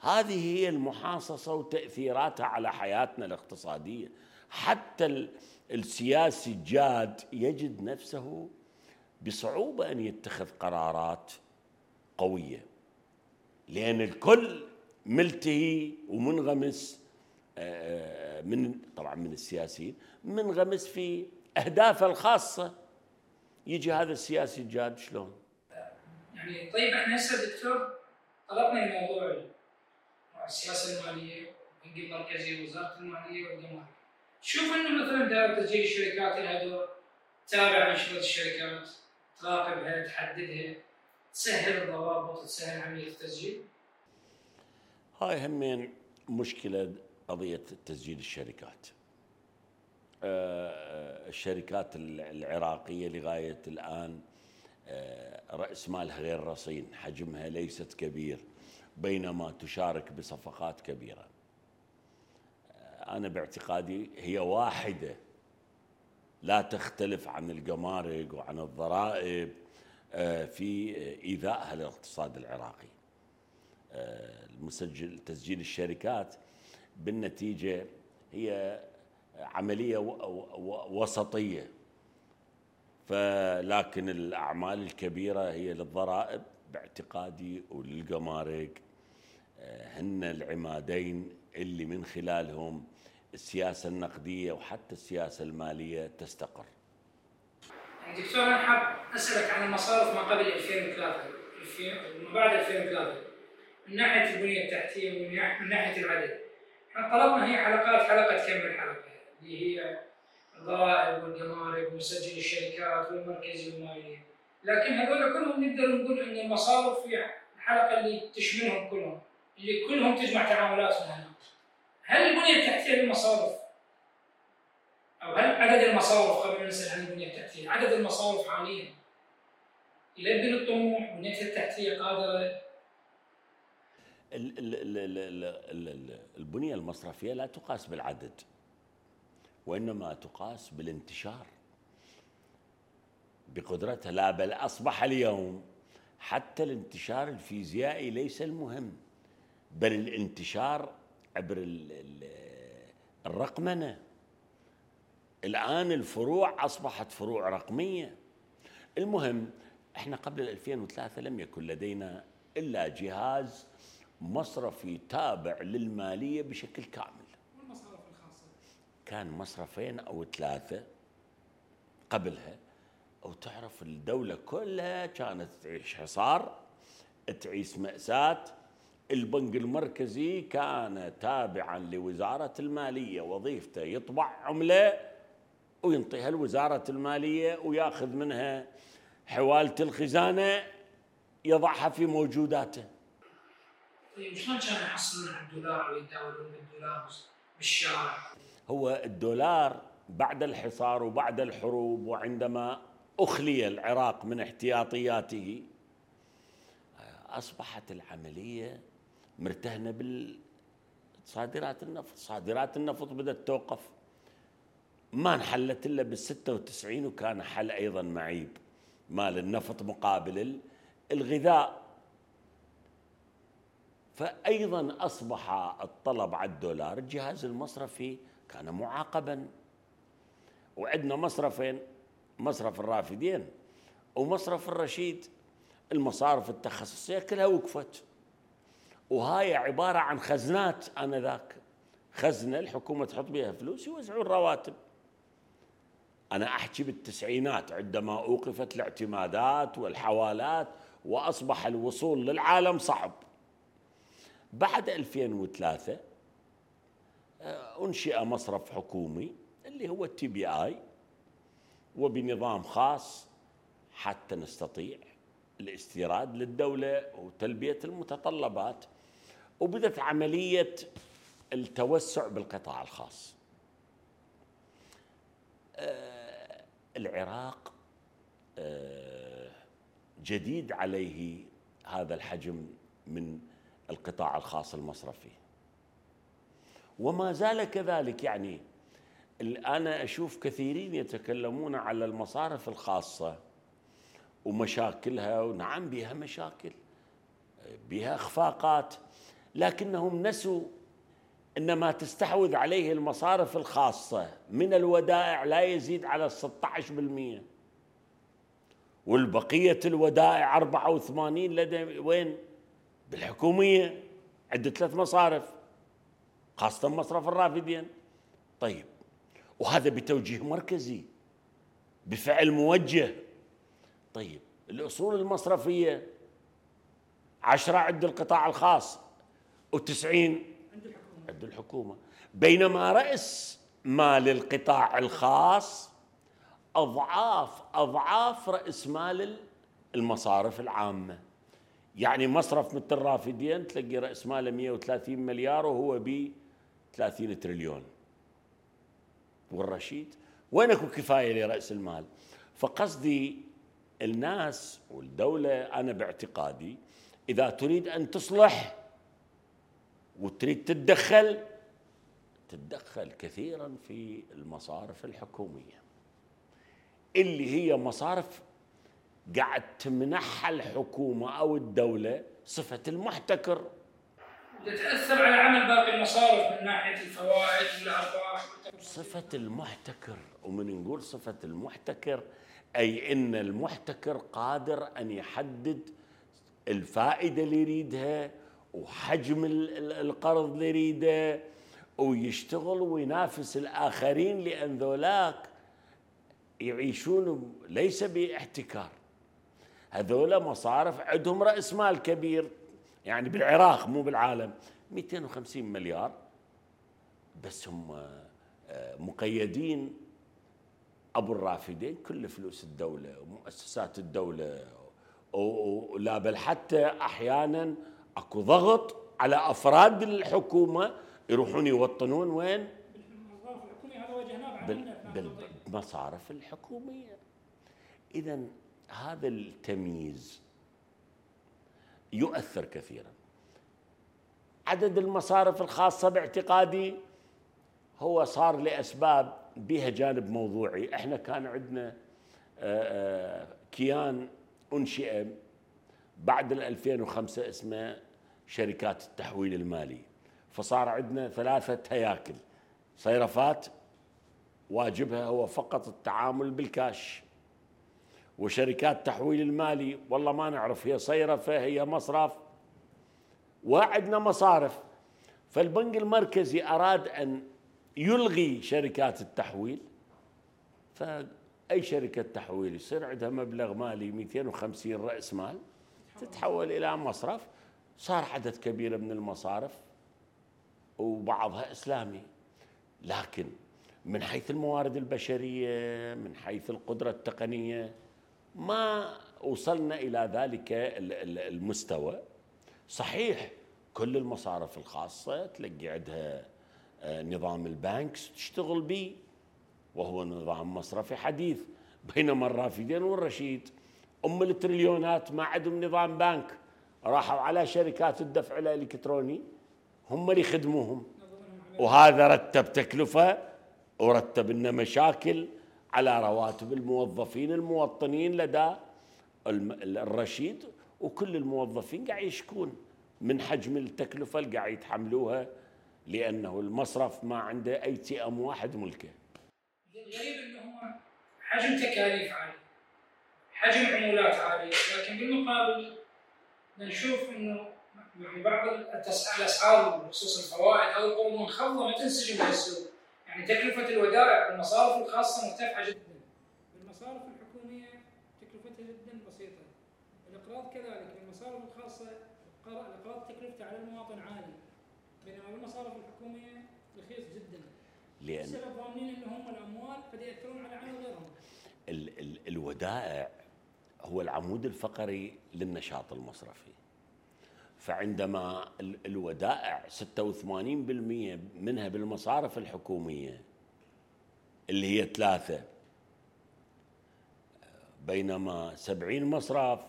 هذه هي المحاصصة وتأثيراتها على حياتنا الاقتصادية. حتى السياسي الجاد يجد نفسه بصعوبة أن يتخذ قرارات قوية. لأن الكل ملتهي ومنغمس آه، من طبعا من السياسيين منغمس في أهدافه الخاصة. يجي هذا السياسي الجاد شلون؟ يعني طيب إحنا هسه دكتور طلبنا الموضوع. السياسة الماليه البنك المركزي ووزاره الماليه والجمارك شوف انه مثلا دائره تسجيل الشركات لها دور تتابع انشطه الشركات تراقبها تحددها تسهل الضوابط تسهل عمليه التسجيل هاي همين مشكله قضيه تسجيل الشركات الشركات العراقيه لغايه الان آه، رأس مالها غير رصين حجمها ليست كبير بينما تشارك بصفقات كبيرة. أنا باعتقادي هي واحدة. لا تختلف عن الجمارك وعن الضرائب آه، في إيذائها للاقتصاد العراقي. آه، المسجل تسجيل الشركات بالنتيجة هي عملية وسطية. فلكن الأعمال الكبيرة هي للضرائب باعتقادي وللجمارك هن العمادين اللي من خلالهم السياسة النقدية وحتى السياسة المالية تستقر. يعني دكتور أنا حاب أسألك عن المصارف ما قبل 2003 وما بعد 2003 من ناحية البنية التحتية ومن ناحية العدد. إحنا طلبنا هي حلقات حلقة كم الحلقة؟ اللي هي الضرائب والجمارك ومسجل الشركات والمركزي والمالية لكن هذول كلهم نقدر نقول إن المصارف هي الحلقة اللي تشملهم كلهم. اللي كلهم تجمع تعاملاتنا هنا. هل البنية التحتية للمصارف؟ أو هل عدد المصارف قبل ما نسأل عن البنية التحتية عدد المصارف حاليا. يلبي الطموح بنيتها التحتية قادرة البنية المصرفية لا تقاس بالعدد وإنما تقاس بالانتشار. بقدرتها لا بل أصبح اليوم حتى الانتشار الفيزيائي ليس المهم. بل الانتشار عبر الرقمنة. الآن الفروع أصبحت فروع رقمية. المهم إحنا قبل 2003 لم يكن لدينا إلا جهاز مصرفي تابع للمالية بشكل كامل. والمصارف الخاصه كان مصرفين أو ثلاثة قبلها. وتعرف الدولة كلها كانت تعيش حصار تعيش مأساة البنك المركزي كان تابعا لوزارة المالية وظيفته يطبع عملة وينطيها لوزارة المالية وياخذ منها حوالة الخزانة يضعها في موجوداته طيب شلون كانوا يحصلون الدولار ويتداولون بالدولار بالشارع؟ هو الدولار بعد الحصار وبعد الحروب وعندما أخلي العراق من احتياطياته أصبحت العملية مرتهنة بالصادرات النفط. صادرات النفط بدأت توقف. ما انحلت إلا بال 96 وكان حل أيضا معيب. مال النفط مقابل الغذاء. فايضا أصبح الطلب على الدولار الجهاز المصرفي كان معاقبا. وعندنا مصرفين مصرف الرافدين ومصرف الرشيد. المصارف التخصصية كلها وقفت. وهاي عبارة عن خزنات آنذاك. خزنة الحكومة تحط بها فلوس يوزعون رواتب. أنا أحكي بالتسعينات عندما أوقفت الاعتمادات والحوالات وأصبح الوصول للعالم صعب. بعد 2003 آه، أنشئ مصرف حكومي اللي هو التي بي اي وبنظام خاص حتى نستطيع الاستيراد للدولة وتلبية المتطلبات. وبدت عملية التوسع بالقطاع الخاص. آه، العراق آه، جديد عليه هذا الحجم من القطاع الخاص المصرفي. وما زال كذلك يعني أنا أشوف كثيرين يتكلمون على المصارف الخاصة ومشاكلها ونعم بها مشاكل بها إخفاقات. لكنهم نسوا ان ما تستحوذ عليه المصارف الخاصة. من الودائع لا يزيد على 16% والبقية الودائع 84 لدى وين؟ بالحكومية. عدة ثلاث مصارف خاصة مصرف الرافدين. طيب وهذا بتوجيه مركزي بفعل موجه. طيب الأصول المصرفية عشرة عند القطاع الخاص. وتسعين. عند الحكومة. بينما رأس مال القطاع الخاص أضعاف أضعاف رأس مال المصارف العامة. يعني مصرف مثل الرافدين تلاقي رأس ماله 130 مليار وهو ب 30 تريليون. والرشيد وين أكو كفاية لرأس المال؟ فقصدي الناس والدولة أنا باعتقادي إذا تريد أن تصلح وتريد تتدخل تتدخل كثيرا في المصارف الحكومية. اللي هي مصارف قاعد تمنحها الحكومة أو الدولة صفة المحتكر. تتأثر على عمل باقي المصارف من ناحية الفوائد والأرباح صفة المحتكر ومن نقول صفة المحتكر أي أن المحتكر قادر أن يحدد الفائدة اللي يريدها وحجم ال- ال- القرض اللي يريده ويشتغل وينافس الآخرين لأن ذولاك يعيشون ليس باحتكار. هذولا مصارف عندهم رأس مال كبير يعني بالعراق مو بالعالم 250 مليار. بس هم آه، مقيدين أبو الرافدين كل فلوس الدولة ومؤسسات الدولة و- و- لا بل حتى أحيانا اكو ضغط على افراد الحكومة يروحون يوطنون وين؟ بالمصارف الحكومية. إذا هذا التمييز يؤثر كثيرا. عدد المصارف الخاصة باعتقادي هو صار لأسباب بها جانب موضوعي. إحنا كان عندنا آه، آه، كيان أنشئ بعد ال 2005 اسمه شركات التحويل المالي. فصار عندنا ثلاثة هياكل صيرفات واجبها هو فقط التعامل بالكاش. وشركات تحويل المالي والله ما نعرف هي صيرفة هي مصرف وعندنا مصارف. فالبنك المركزي أراد أن يلغي شركات التحويل. فأي شركة تحويل يصير؟ عندها مبلغ مالي 250 رأس مال تتحول إلى مصرف. صار عدد كبير من المصارف وبعضها إسلامي. لكن من حيث الموارد البشرية من حيث القدرة التقنية ما وصلنا إلى ذلك ال- ال- المستوى. صحيح كل المصارف الخاصة تلقي عندها آه، نظام ال BANKS تشتغل به وهو نظام مصرفي حديث بينما الرافدين والرشيد. أم التريليونات ما عندهم نظام بنك. راحوا على شركات الدفع الإلكتروني هم اللي يخدموهم وهذا رتب تكلفة ورتب لنا مشاكل على رواتب الموظفين الموطنين لدى الرشيد وكل الموظفين قاعد يشكون من حجم التكلفة اللي قاعد يتحملوها لأنه المصرف ما عنده اي تي ام واحد ملكه. الغريب إنه هو حجم تكاليف عالي حجم عمولات عالية لكن بالمقابل نشوف إنه يعني بعض الاسعار بخصوص الفوائد أو القروض منخفضة ما تنسجم مع السوق. يعني تكلفة الودائع بالمصارف الخاصة مرتفعة جدا. بالمصارف الحكومية تكلفتها جدا بسيطة. الإقراض كذلك بالمصارف الخاصة الإقراض تكلفتها على المواطن عالي بينما بالمصارف الحكومية رخيص جدا. لأن السبب ضامنين ان هم الأموال قد يأثرون على عمل غيرهم. ال ال الودائع هو العمود الفقري للنشاط المصرفي. فعندما ال- الودائع 86% منها بالمصارف الحكومية اللي هي ثلاثة بينما 70 مصرف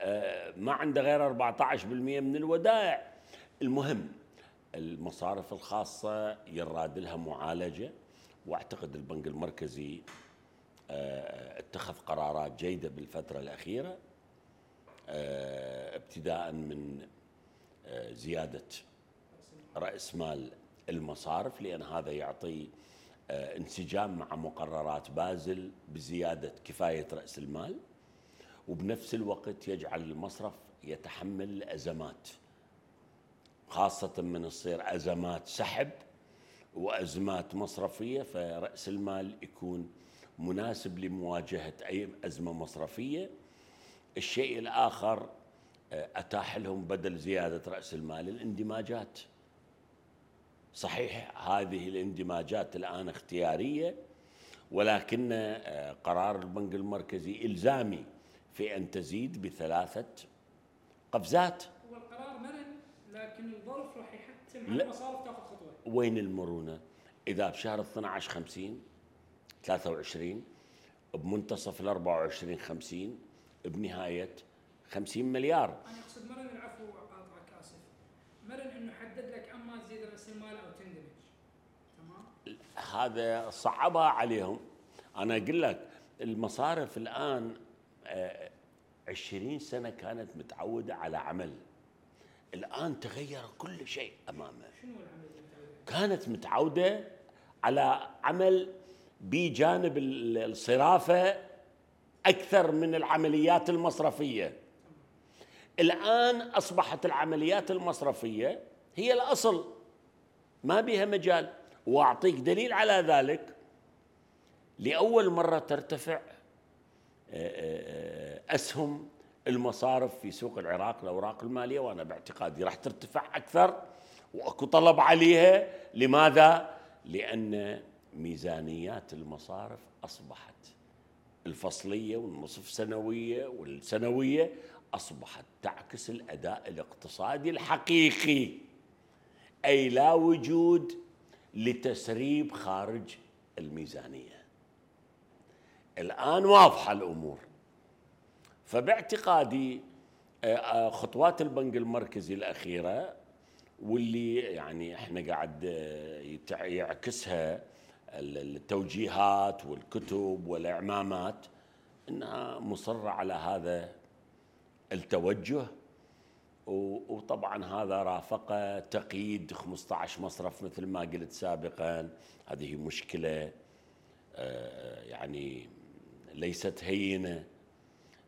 آه، ما عنده غير 14% من الودائع. المهم المصارف الخاصة يراد لها معالجة وأعتقد البنك المركزي اتخذ قرارات جيدة بالفترة الأخيرة آه، ابتداء من آه، زيادة رأس مال المصارف لأن هذا يعطي آه، انسجام مع مقررات بازل بزيادة كفاية رأس المال وبنفس الوقت يجعل المصرف يتحمل الأزمات خاصة من تصير أزمات سحب وأزمات مصرفية فرأس المال يكون مناسب لمواجهة أي أزمة مصرفية. الشيء الآخر آه، أتاح لهم بدل زيادة رأس المال الاندماجات. صحيح هذه الاندماجات الآن اختيارية ولكن آه، قرار البنك المركزي إلزامي في أن تزيد بثلاثة قفزات. هو القرار مرن لكن الظرف راح يحتم. على المصارف تاخذ خطوة؟ وين المرونة؟ إذا بشهر 12 50 23 بمنتصف ال 24 50 بنهاية 50 مليار. أنا أقصد مرن العفو اقاطعك اسف مرن إنه حدد لك أما تزيد رأس المال أو تندمج. تمام؟ هذا صعبها عليهم. أنا أقول لك المصارف الآن آه، 20 سنة كانت متعودة على عمل. الآن تغير كل شيء أمامها شنو العمل كانت متعودة على عمل بجانب ال- الصرافة أكثر من العمليات المصرفية. الآن أصبحت العمليات المصرفية هي الأصل ما بها مجال. وأعطيك دليل على ذلك. لأول مرة ترتفع آه، آه، أسهم المصارف في سوق العراق الأوراق المالية وأنا باعتقادي راح ترتفع أكثر وأكو طلب عليها. لماذا؟ لأن ميزانيات المصارف أصبحت. الفصلية والنصف سنوية والسنوية أصبحت تعكس الأداء الاقتصادي الحقيقي. أي لا وجود لتسريب خارج الميزانية. الآن واضحة الأمور. فباعتقادي آه، آه، خطوات البنك المركزي الأخيرة واللي يعني إحنا قاعد آه، يعكسها التوجيهات والكتب والإعمامات إنها مصرة على هذا التوجه. وطبعا هذا رافقة تقييد 15 مصرف مثل ما قلت سابقا. هذه مشكلة آه، يعني ليست هينة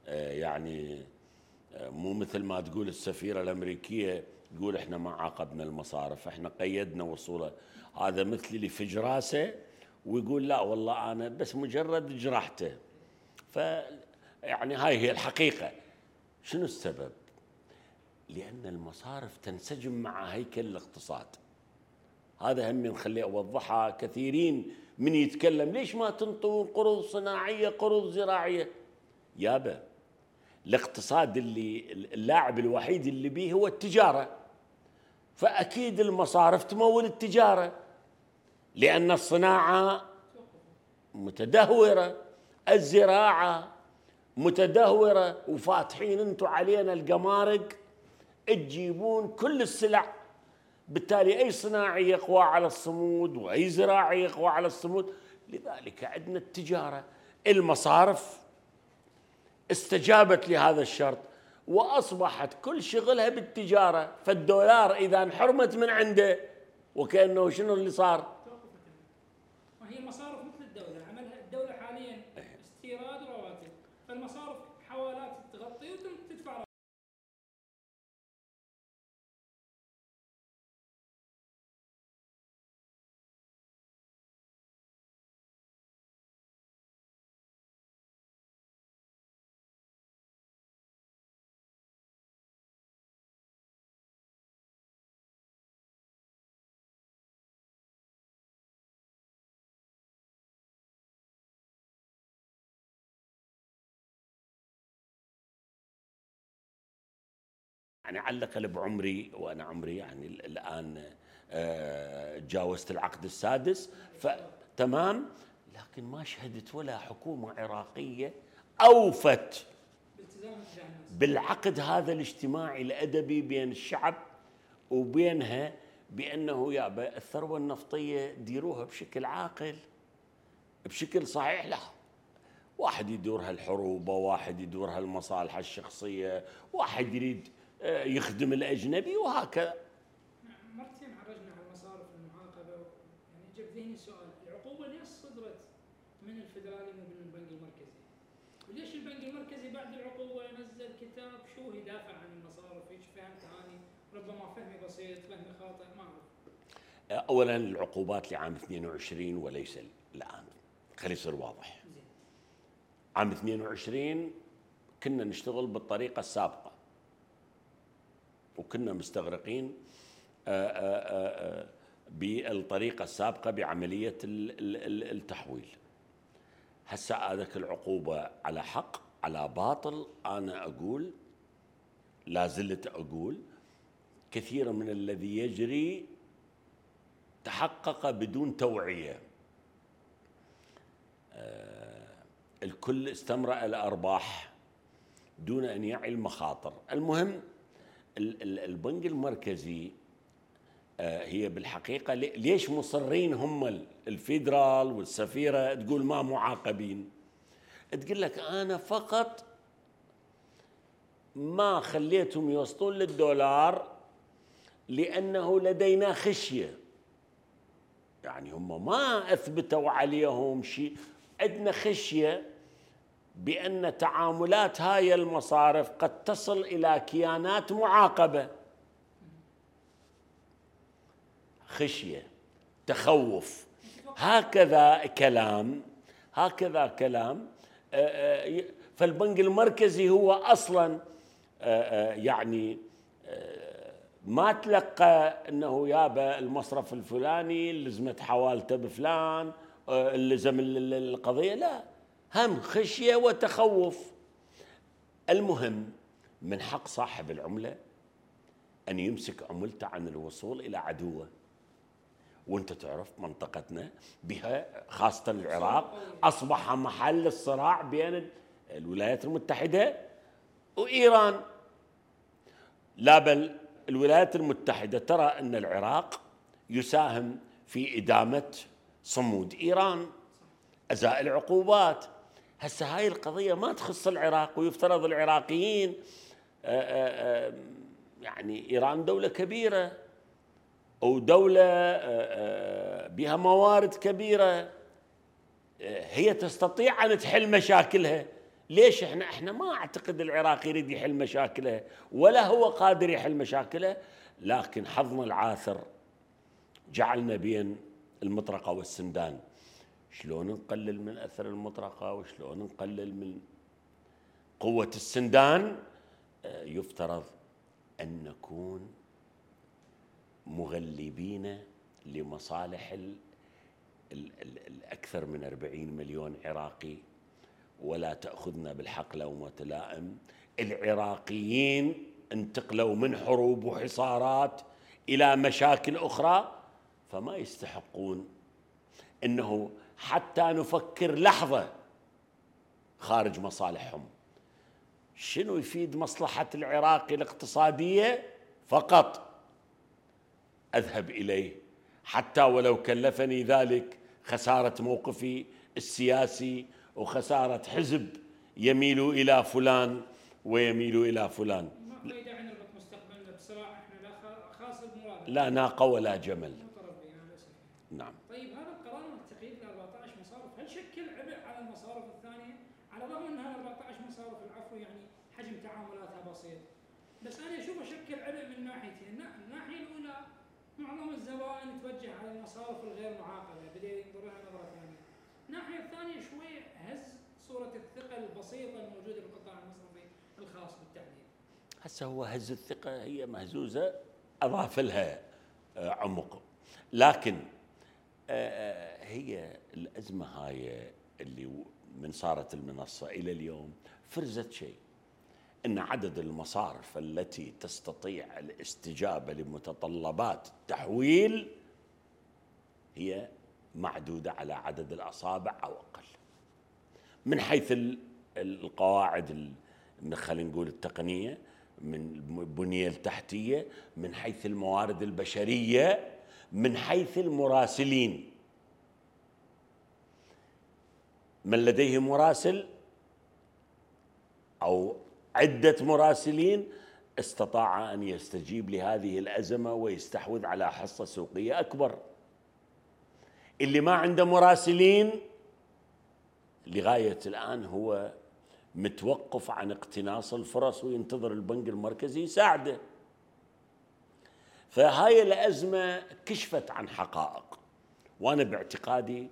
آه، يعني آه، مو مثل ما تقول السفيرة الأمريكية تقول إحنا ما عاقبنا المصارف إحنا قيدنا وصوله. هذا مثل اللي في جراسه ويقول لا والله أنا بس مجرد جرحته ف يعني هاي هي الحقيقة. شنو السبب؟ لأن المصارف تنسجم مع هيكل الاقتصاد. هذا هم نخليه أوضحها كثيرين من يتكلم ليش ما تنطون قروض صناعية قروض زراعية؟ يابا الاقتصاد اللي اللاعب الوحيد اللي بيه هو التجارة. فأكيد المصارف تمول التجارة. لأن الصناعة متدهورة الزراعة متدهورة وفاتحين أنتم علينا القمارق تجيبون كل السلع. بالتالي أي صناعي يقوى على الصمود وأي زراعي يقوى على الصمود. لذلك عندنا التجارة. المصارف استجابت لهذا الشرط وأصبحت كل شغلها بالتجارة. فالدولار إذا انحرمت من عنده وكأنه شنو اللي صار؟ وهي المصارف يعني على الاقل بعمري وأنا عمري يعني الآن آه، تجاوزت العقد السادس فتمام لكن ما شهدت ولا حكومة عراقية أوفت بالعقد هذا الاجتماعي الأدبي بين الشعب وبينها بأنه يا الثروة النفطية ديروها بشكل عاقل بشكل صحيح لا. واحد يدورها الحروب واحد يدورها المصالح الشخصية واحد يريد آه، يخدم الأجنبي وهكذا. مرتين عرجنا على مصارف المعاقبة يعني جاب ذهني سؤال. العقوبة ليش صدرت من الفدرالي مو من البنك المركزي؟ وليش البنك المركزي بعد العقوبة نزل كتاب شو يدافع عن المصارف؟ إيش فهمت اني ربما فهمي بسيط فهمي خاطئ ما أعرف. اولا العقوبات لعام 22 وليس الآن. خلي يصير واضح. عام 22 كنا نشتغل بالطريقة السابقة. وكنا مستغرقين آه، آه، بالطريقة السابقة بعملية التحويل. هسه هذاك العقوبة على حق على باطل أنا أقول لا زلت أقول كثيرا من الذي يجري تحقق بدون توعية. آه، الكل استمرأ الأرباح دون أن يعي المخاطر. المهم البنك المركزي آه، هي بالحقيقة ليش مصرين هم الفيدرال والسفيرة تقول ما معاقبين؟ تقول لك أنا فقط ما خليتهم يوصلون للدولار لأنه لدينا خشية. يعني هم ما أثبتوا عليهم شيء. عندنا خشية بأن تعاملات هاي المصارف قد تصل إلى كيانات معاقبة. خشية تخوف. هكذا كلام هكذا كلام. آه، آه، فالبنك المركزي هو أصلا آه، يعني ما تلقى إنه يابا المصرف الفلاني لزمت حوالته بفلان لزم القضية. لا. هم خشية وتخوف. المهم من حق صاحب العملة أن يمسك عملته عن الوصول إلى عدوه. وأنت تعرف منطقتنا بها خاصة العراق. أصبح محل الصراع بين الولايات المتحدة وإيران. لا بل الولايات المتحدة ترى أن العراق يساهم في إدامة صمود إيران. أزاء العقوبات. هسه هاي القضية ما تخص العراق ويفترض العراقيين آآ آآ يعني إيران دولة كبيرة أو دولة آه، آه، بها موارد كبيرة آه، هي تستطيع أن تحل مشاكلها. ليش إحنا إحنا ما أعتقد العراق يريد يحل مشاكله ولا هو قادر يحل مشاكله لكن حظنا العاثر جعلنا بين المطرقة والسندان. شلون نقلل من أثر المطرقة وشلون نقلل من قوة السندان؟ يفترض أن نكون مغلبين لمصالح الأكثر من 40 مليون عراقي ولا تأخذنا بالحق لومة لائم العراقيين انتقلوا من حروب وحصارات إلى مشاكل أخرى فما يستحقون أنه حتى نفكر لحظة خارج مصالحهم. شنو يفيد مصلحة العراقي الاقتصادية؟ فقط أذهب إليه. حتى ولو كلفني ذلك خسارة موقفي السياسي وخسارة حزب يميل إلى فلان ويميل إلى فلان. لا ناقة ولا جمل. نعم. طيب هذا القرار التقييد ل 14 مصارف هل شكل عبء على المصارف الثانية؟ على الرغم إن هذا 14 مصارف العفو يعني حجم تعاملاتها بسيط بس أنا اشوفه شكل عبء من ناحيتين الناحية الأولى معظم الزبائن توجه على المصارف الغير معاقبة بدأ ينظر لها نظرة ثانية. الناحية الثانية شوي هز صورة الثقة البسيطة الموجودة بالقطاع المصرفي الخاص بالتحديد. هسه هو هز الثقة هي مهزوزة اضاف لها آه، عمق لكن هي الأزمة هاي اللي من صارت المنصة إلى اليوم فرزت شيء إن عدد المصارف التي تستطيع الاستجابة لمتطلبات التحويل هي معدودة على عدد الأصابع أو أقل. من حيث القواعد خلينا نقول التقنية من البنية التحتية من حيث الموارد البشرية من حيث المراسلين. من لديه مراسل أو عدة مراسلين استطاع أن يستجيب لهذه الأزمة ويستحوذ على حصة سوقية أكبر. اللي ما عنده مراسلين لغاية الآن هو متوقف عن اقتناص الفرص وينتظر البنك المركزي يساعده. فهاي الأزمة كشفت عن حقائق. وأنا باعتقادي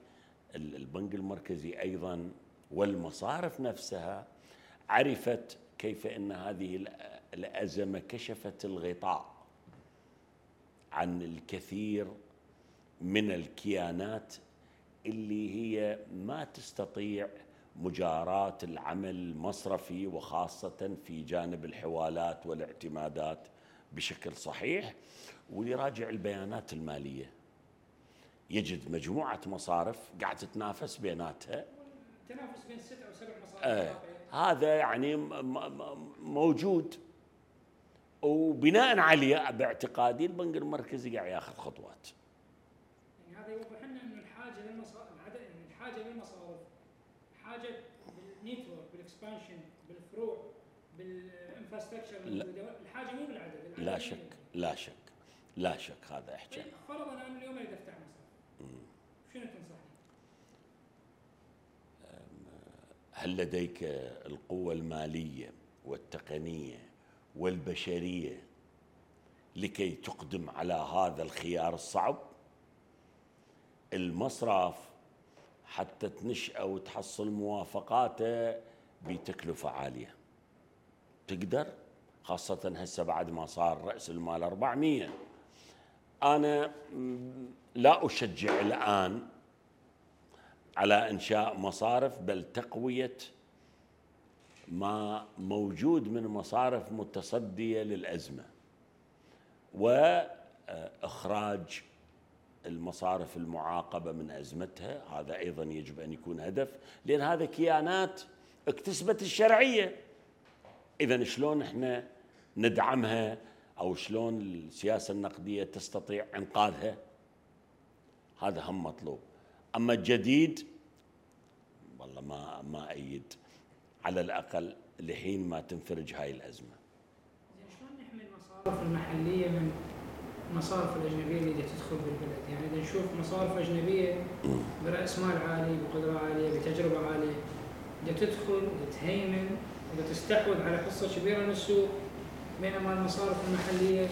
البنك المركزي أيضا والمصارف نفسها عرفت كيف إن هذه الأزمة كشفت الغطاء عن الكثير من الكيانات اللي هي ما تستطيع مجاراة العمل المصرفي وخاصة في جانب الحوالات والاعتمادات. بشكل صحيح ويراجع البيانات المالية. يجد مجموعة مصارف قاعد تتنافس بيناتها. تنافس بين ست أو سبع مصارف آه هذا يعني موجود. وبناء عليه باعتقادي البنك المركزي قاعد ياخذ خطوات. يعني هذا يوضح لنا إنه الحاجة للمصارف الحاجة للمصارف حاجة بال network بال expansion بالفروع بالإنفراستراكشر الحاجة مو بالعدد. لا شك لا شك لا شك هذا احكي طيب فرضا أنا اليوم اريد افتح مصرف شنو تنصحني؟ هل لديك القوة المالية والتقنية والبشرية لكي تقدم على هذا الخيار الصعب؟ المصرف حتى تنشأ وتحصل موافقاته بتكلفة عالية تقدر خاصة هسه بعد ما صار رأس المال 400 أنا لا أشجع الآن على إنشاء مصارف بل تقوية ما موجود من مصارف متصدية للأزمة وإخراج المصارف المعاقبة من أزمتها. هذا أيضا يجب أن يكون هدف لأن هذا كيانات اكتسبت الشرعية. إذا شلون إحنا ندعمها أو شلون السياسة النقدية تستطيع إنقاذها؟ هذا هم مطلوب. أما الجديد والله ما ما أيد. على الأقل لحين ما تنفرج هاي الأزمة. شلون نحمي المصارف المحلية من المصارف الأجنبية اللي تدخل بالبلد؟ يعني إذا نشوف مصارف أجنبية برأس مال عالي بقدرة عالية بتجربة عالية بدها تدخل وتهيمن وتستحوذ على حصه كبيرة من السوق. بينما المصارف المحلية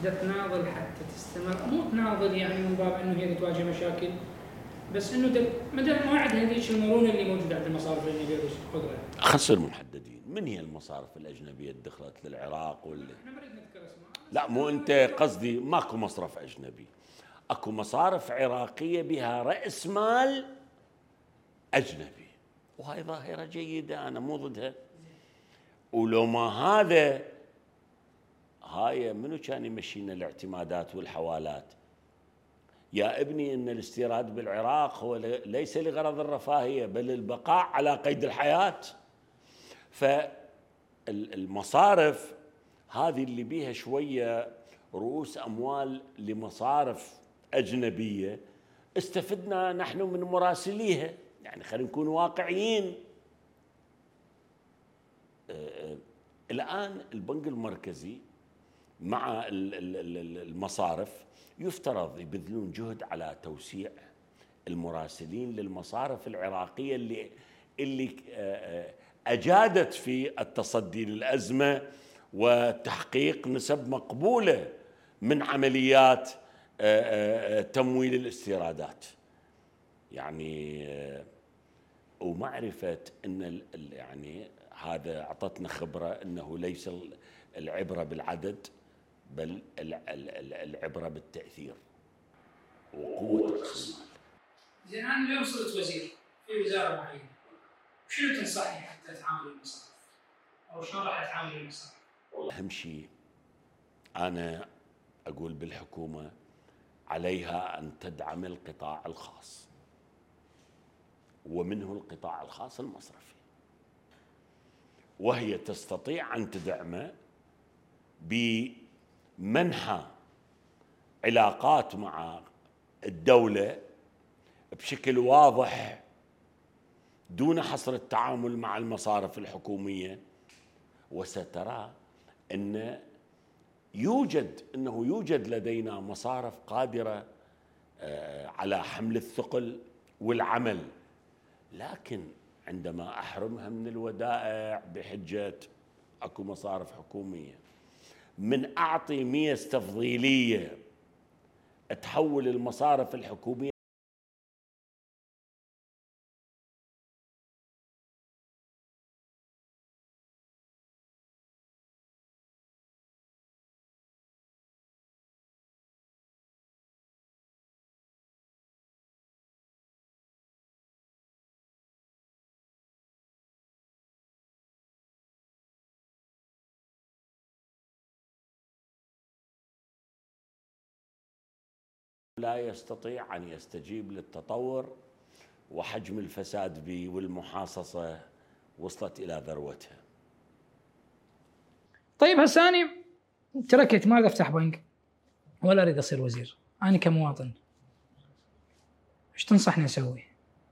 بدها تناضل حتى تستمر. مو تناضل يعني من باب إنه هي تواجه مشاكل بس إنه ما ما عندها هذيك المرونة اللي موجودة عند المصارف الأجنبية القدره خسر محددين. من هي المصارف الأجنبية اللي دخلت للعراق واللي إحنا ما نريد نذكر أسماء. لا مو أنت قصدي ماكو مصرف أجنبي. أكو مصارف عراقية بها رأس مال أجنبي. وهاي ظاهرة جيدة أنا مو ضدها. ولو ما هذا هاي منو كان يمشينا الاعتمادات والحوالات؟ يا ابني إن الاستيراد بالعراق هو ليس لغرض الرفاهية بل البقاء على قيد الحياة. فالمصارف هذه اللي بيها شوية رؤوس أموال لمصارف أجنبية استفدنا نحن من مراسليها. يعني خلينا نكون واقعيين. الآن البنك المركزي مع المصارف يفترض يبذلون جهد على توسيع المراسلين للمصارف العراقية اللي اللي أجادت في التصدي للأزمة وتحقيق نسب مقبولة من عمليات تمويل الاستيرادات. يعني ومعرفة إن يعني هذا أعطتنا خبرة إنه ليس العبرة بالعدد. بل العبرة بالتأثير وقوة راس المال. زين أنا اليوم صرت وزير في وزارة معينة شنو تنصحني حتى أتعامل المصارف؟ أو شلون راح أتعامل المصارف؟ أهم شيء أنا أقول بالحكومة عليها أن تدعم القطاع الخاص ومنه القطاع الخاص المصرفي وهي تستطيع أن تدعمه بمنحى علاقات مع الدولة بشكل واضح دون حصر التعامل مع المصارف الحكومية. وسترى أن يوجد أنه يوجد لدينا مصارف قادرة آه، على حمل الثقل والعمل. لكن عندما أحرمها من الودائع بحجة أكو مصارف حكومية من أعطي ميز تفضيلية تحول المصارف الحكومية لا يستطيع أن يستجيب للتطور وحجم الفساد به والمحاصصة وصلت إلى ذروتها. طيب هسه أنا تركت ما اريد أفتح بنك ولا أريد أصير وزير، أنا كمواطن إيش تنصحني أسوي؟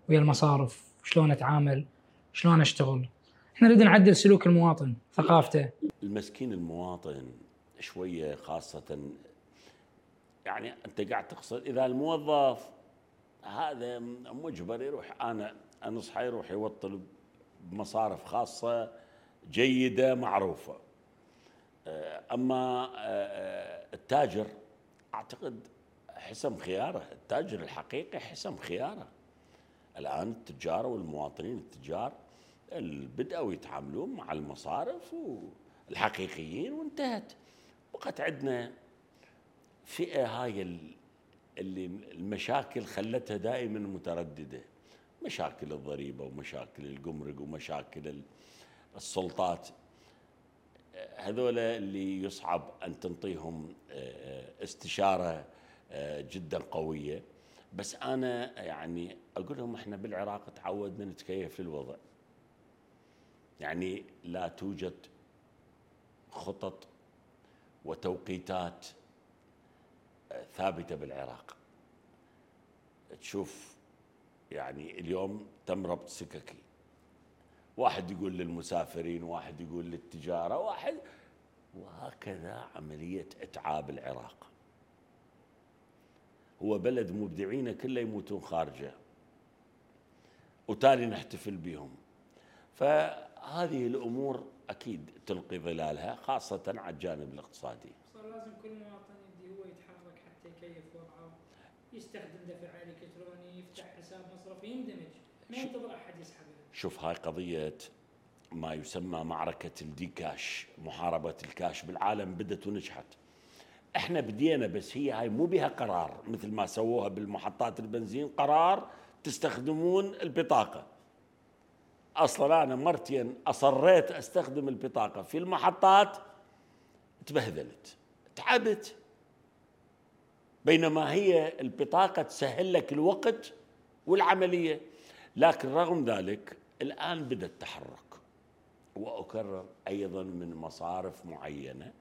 ويا المصارف، شلون أتعامل؟ شلون أشتغل؟ إحنا نريد نعدل سلوك المواطن، ثقافته. المسكين المواطن شوية خاصة يعني أنت قاعد تقصد إذا الموظف هذا مجبر يروح أنا أنصحه يروح يوطل بمصارف خاصة جيدة معروفة. أما التاجر أعتقد حسم خياره التاجر الحقيقي حسم خياره. الآن التجار والمواطنين التجار بدأوا يتعاملون مع المصارف الحقيقيين وانتهت. بقت عندنا فئة هاي اللي المشاكل خلتها دائما مترددة. مشاكل الضريبة ومشاكل الجمرك ومشاكل السلطات. هذول اللي يصعب أن تنطيهم آه، استشارة آه، جدا قوية. بس أنا يعني أقول لهم إحنا بالعراق تعودنا نتكيف للوضع يعني لا توجد خطط وتوقيتات ثابتة بالعراق. تشوف يعني اليوم تم ربط سككي. واحد يقول للمسافرين واحد يقول للتجارة واحد وهكذا عملية إتعاب العراق. هو بلد مبدعين كله يموتون خارجه. وتالي نحتفل بهم. فهذه الأمور أكيد تلقي ظلالها خاصة على الجانب الاقتصادي. صار لازم كل مواطن يبدي هو يتحرك حتى يكيف وضعه يستخدم دفع إلكتروني يفتح حساب مصرفي يندمج. ما ينتظر أحد يسحب شوف هاي قضية ما يسمى معركة ال de-cash محاربة الكاش بالعالم بدت ونجحت. إحنا بدينا بس هي هاي مو بها قرار. مثل ما سووها بالمحطات البنزين قرار تستخدمون البطاقة. أصلا أنا مرتين أصريت أستخدم البطاقة في المحطات تبهذلت تعبت. بينما هي البطاقة تسهل لك الوقت والعملية. لكن رغم ذلك الآن بدأ التحرك وأكرر أيضا من مصارف معينة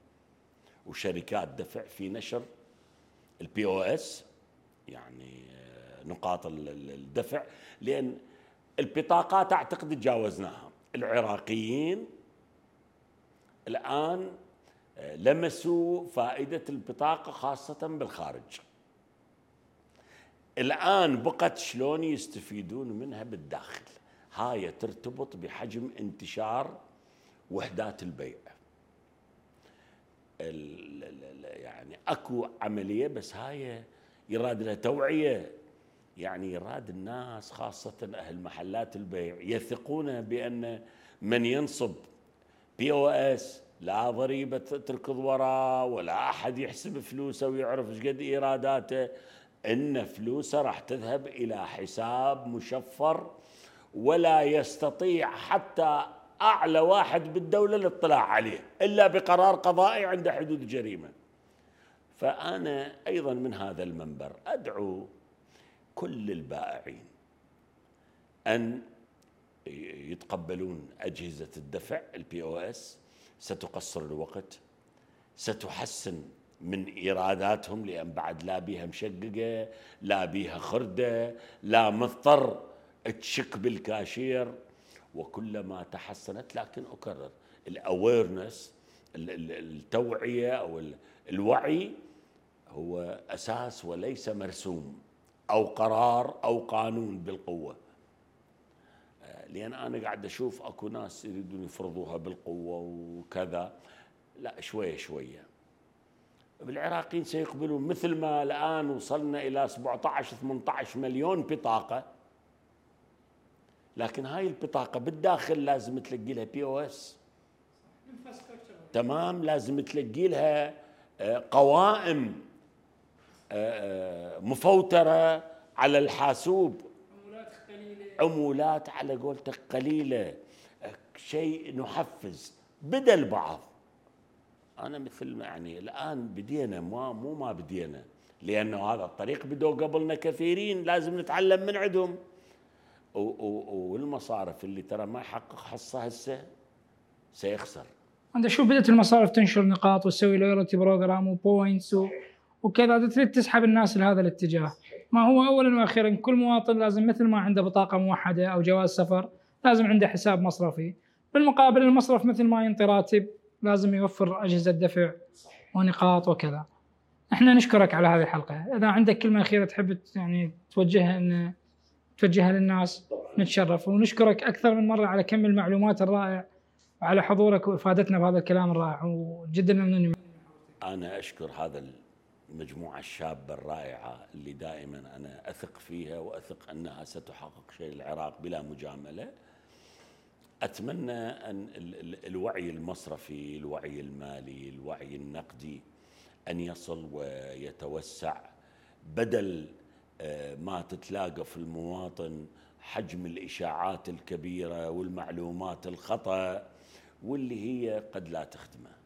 وشركات دفع في نشر ال POS يعني آه، نقاط الدفع لأن البطاقات أعتقد تجاوزناها. العراقيين الآن آه، لمسوا فائدة البطاقة خاصة بالخارج. الآن بقت شلون يستفيدون منها بالداخل؟ هاي ترتبط بحجم انتشار وحدات البيع. يعني أكو عملية بس هاي يراد لها توعية. يعني يراد الناس خاصة أهل محلات البيع يثقون بأن من ينصب بي أو اس لا ضريبة تركض وراه ولا أحد يحسب فلوسه ويعرف إيش قد إيراداته. إن فلوسه راح تذهب إلى حساب مشفر ولا يستطيع حتى أعلى واحد بالدولة الاطلاع عليه إلا بقرار قضائي عند حدود جريمة. فأنا أيضا من هذا المنبر أدعو كل البائعين أن يتقبلون أجهزة الدفع ال POS ستقصر الوقت ستحسن من ايراداتهم لأن بعد لا بيها مشقق لا بيها خردة لا مضطر تشك بالكاشير وكلما تحسنت لكن أكرر. الأويرنس التوعية أو الوعي هو أساس وليس مرسوم أو قرار أو قانون بالقوة. لأن أنا قاعد أشوف أكو ناس يريدون يفرضوها بالقوة وكذا. لا شوية شوية. بالعراقيين سيقبلون مثل ما الآن وصلنا إلى 17 18 مليون بطاقة. لكن هاي البطاقة بالداخل لازم تلقي لها بي أو اس تمام لازم تلقي لها آه، قوائم آه، آه، مفوترة على الحاسوب. عمولات على قولتك قليلة. شيء نحفز بدا البعض أنا مثل ما يعني الآن بدينا ما مو ما بدينا لأنه هذا الطريق بدوا قبلنا كثيرين لازم نتعلم من عندهم. والمصارف اللي ترى ما يحقق حصه هسه سيخسر. أنت شوف بدأت المصارف تنشر نقاط وتسوي loyalty program و points وكذا تريد تسحب الناس لهذا الاتجاه؟ ما هو اولا وأخيرا كل مواطن لازم مثل ما عنده بطاقة موحدة أو جواز سفر لازم عنده حساب مصرفي. بالمقابل المصرف مثل ما ينطي راتب لازم يوفر أجهزة دفع ونقاط وكذا. إحنا نشكرك على هذه الحلقة. إذا عندك كلمة أخيرة تحب يعني توجهها إن توجهها للناس نتشرف. ونشكرك أكثر من مرة على كم المعلومات الرائع وعلى حضورك وإفادتنا بهذا الكلام الرائع. وجدا ممنون أنا أشكر هذا المجموعة الشابة الرائعة اللي دائما أنا أثق فيها وأثق أنها ستحقق شيء للعراق بلا مجاملة. أتمنى أن الوعي المصرفي الوعي المالي الوعي النقدي أن يصل ويتوسع بدل آه، ما تتلاقى في المواطن حجم الإشاعات الكبيرة والمعلومات الخطأ واللي هي قد لا تخدمه.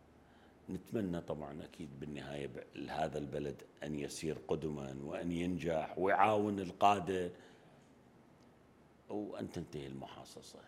نتمنى طبعا أكيد بالنهاية هذا البلد أن يسير قدما وأن ينجح ويعاون القادة وأن تنتهي المحاصصة.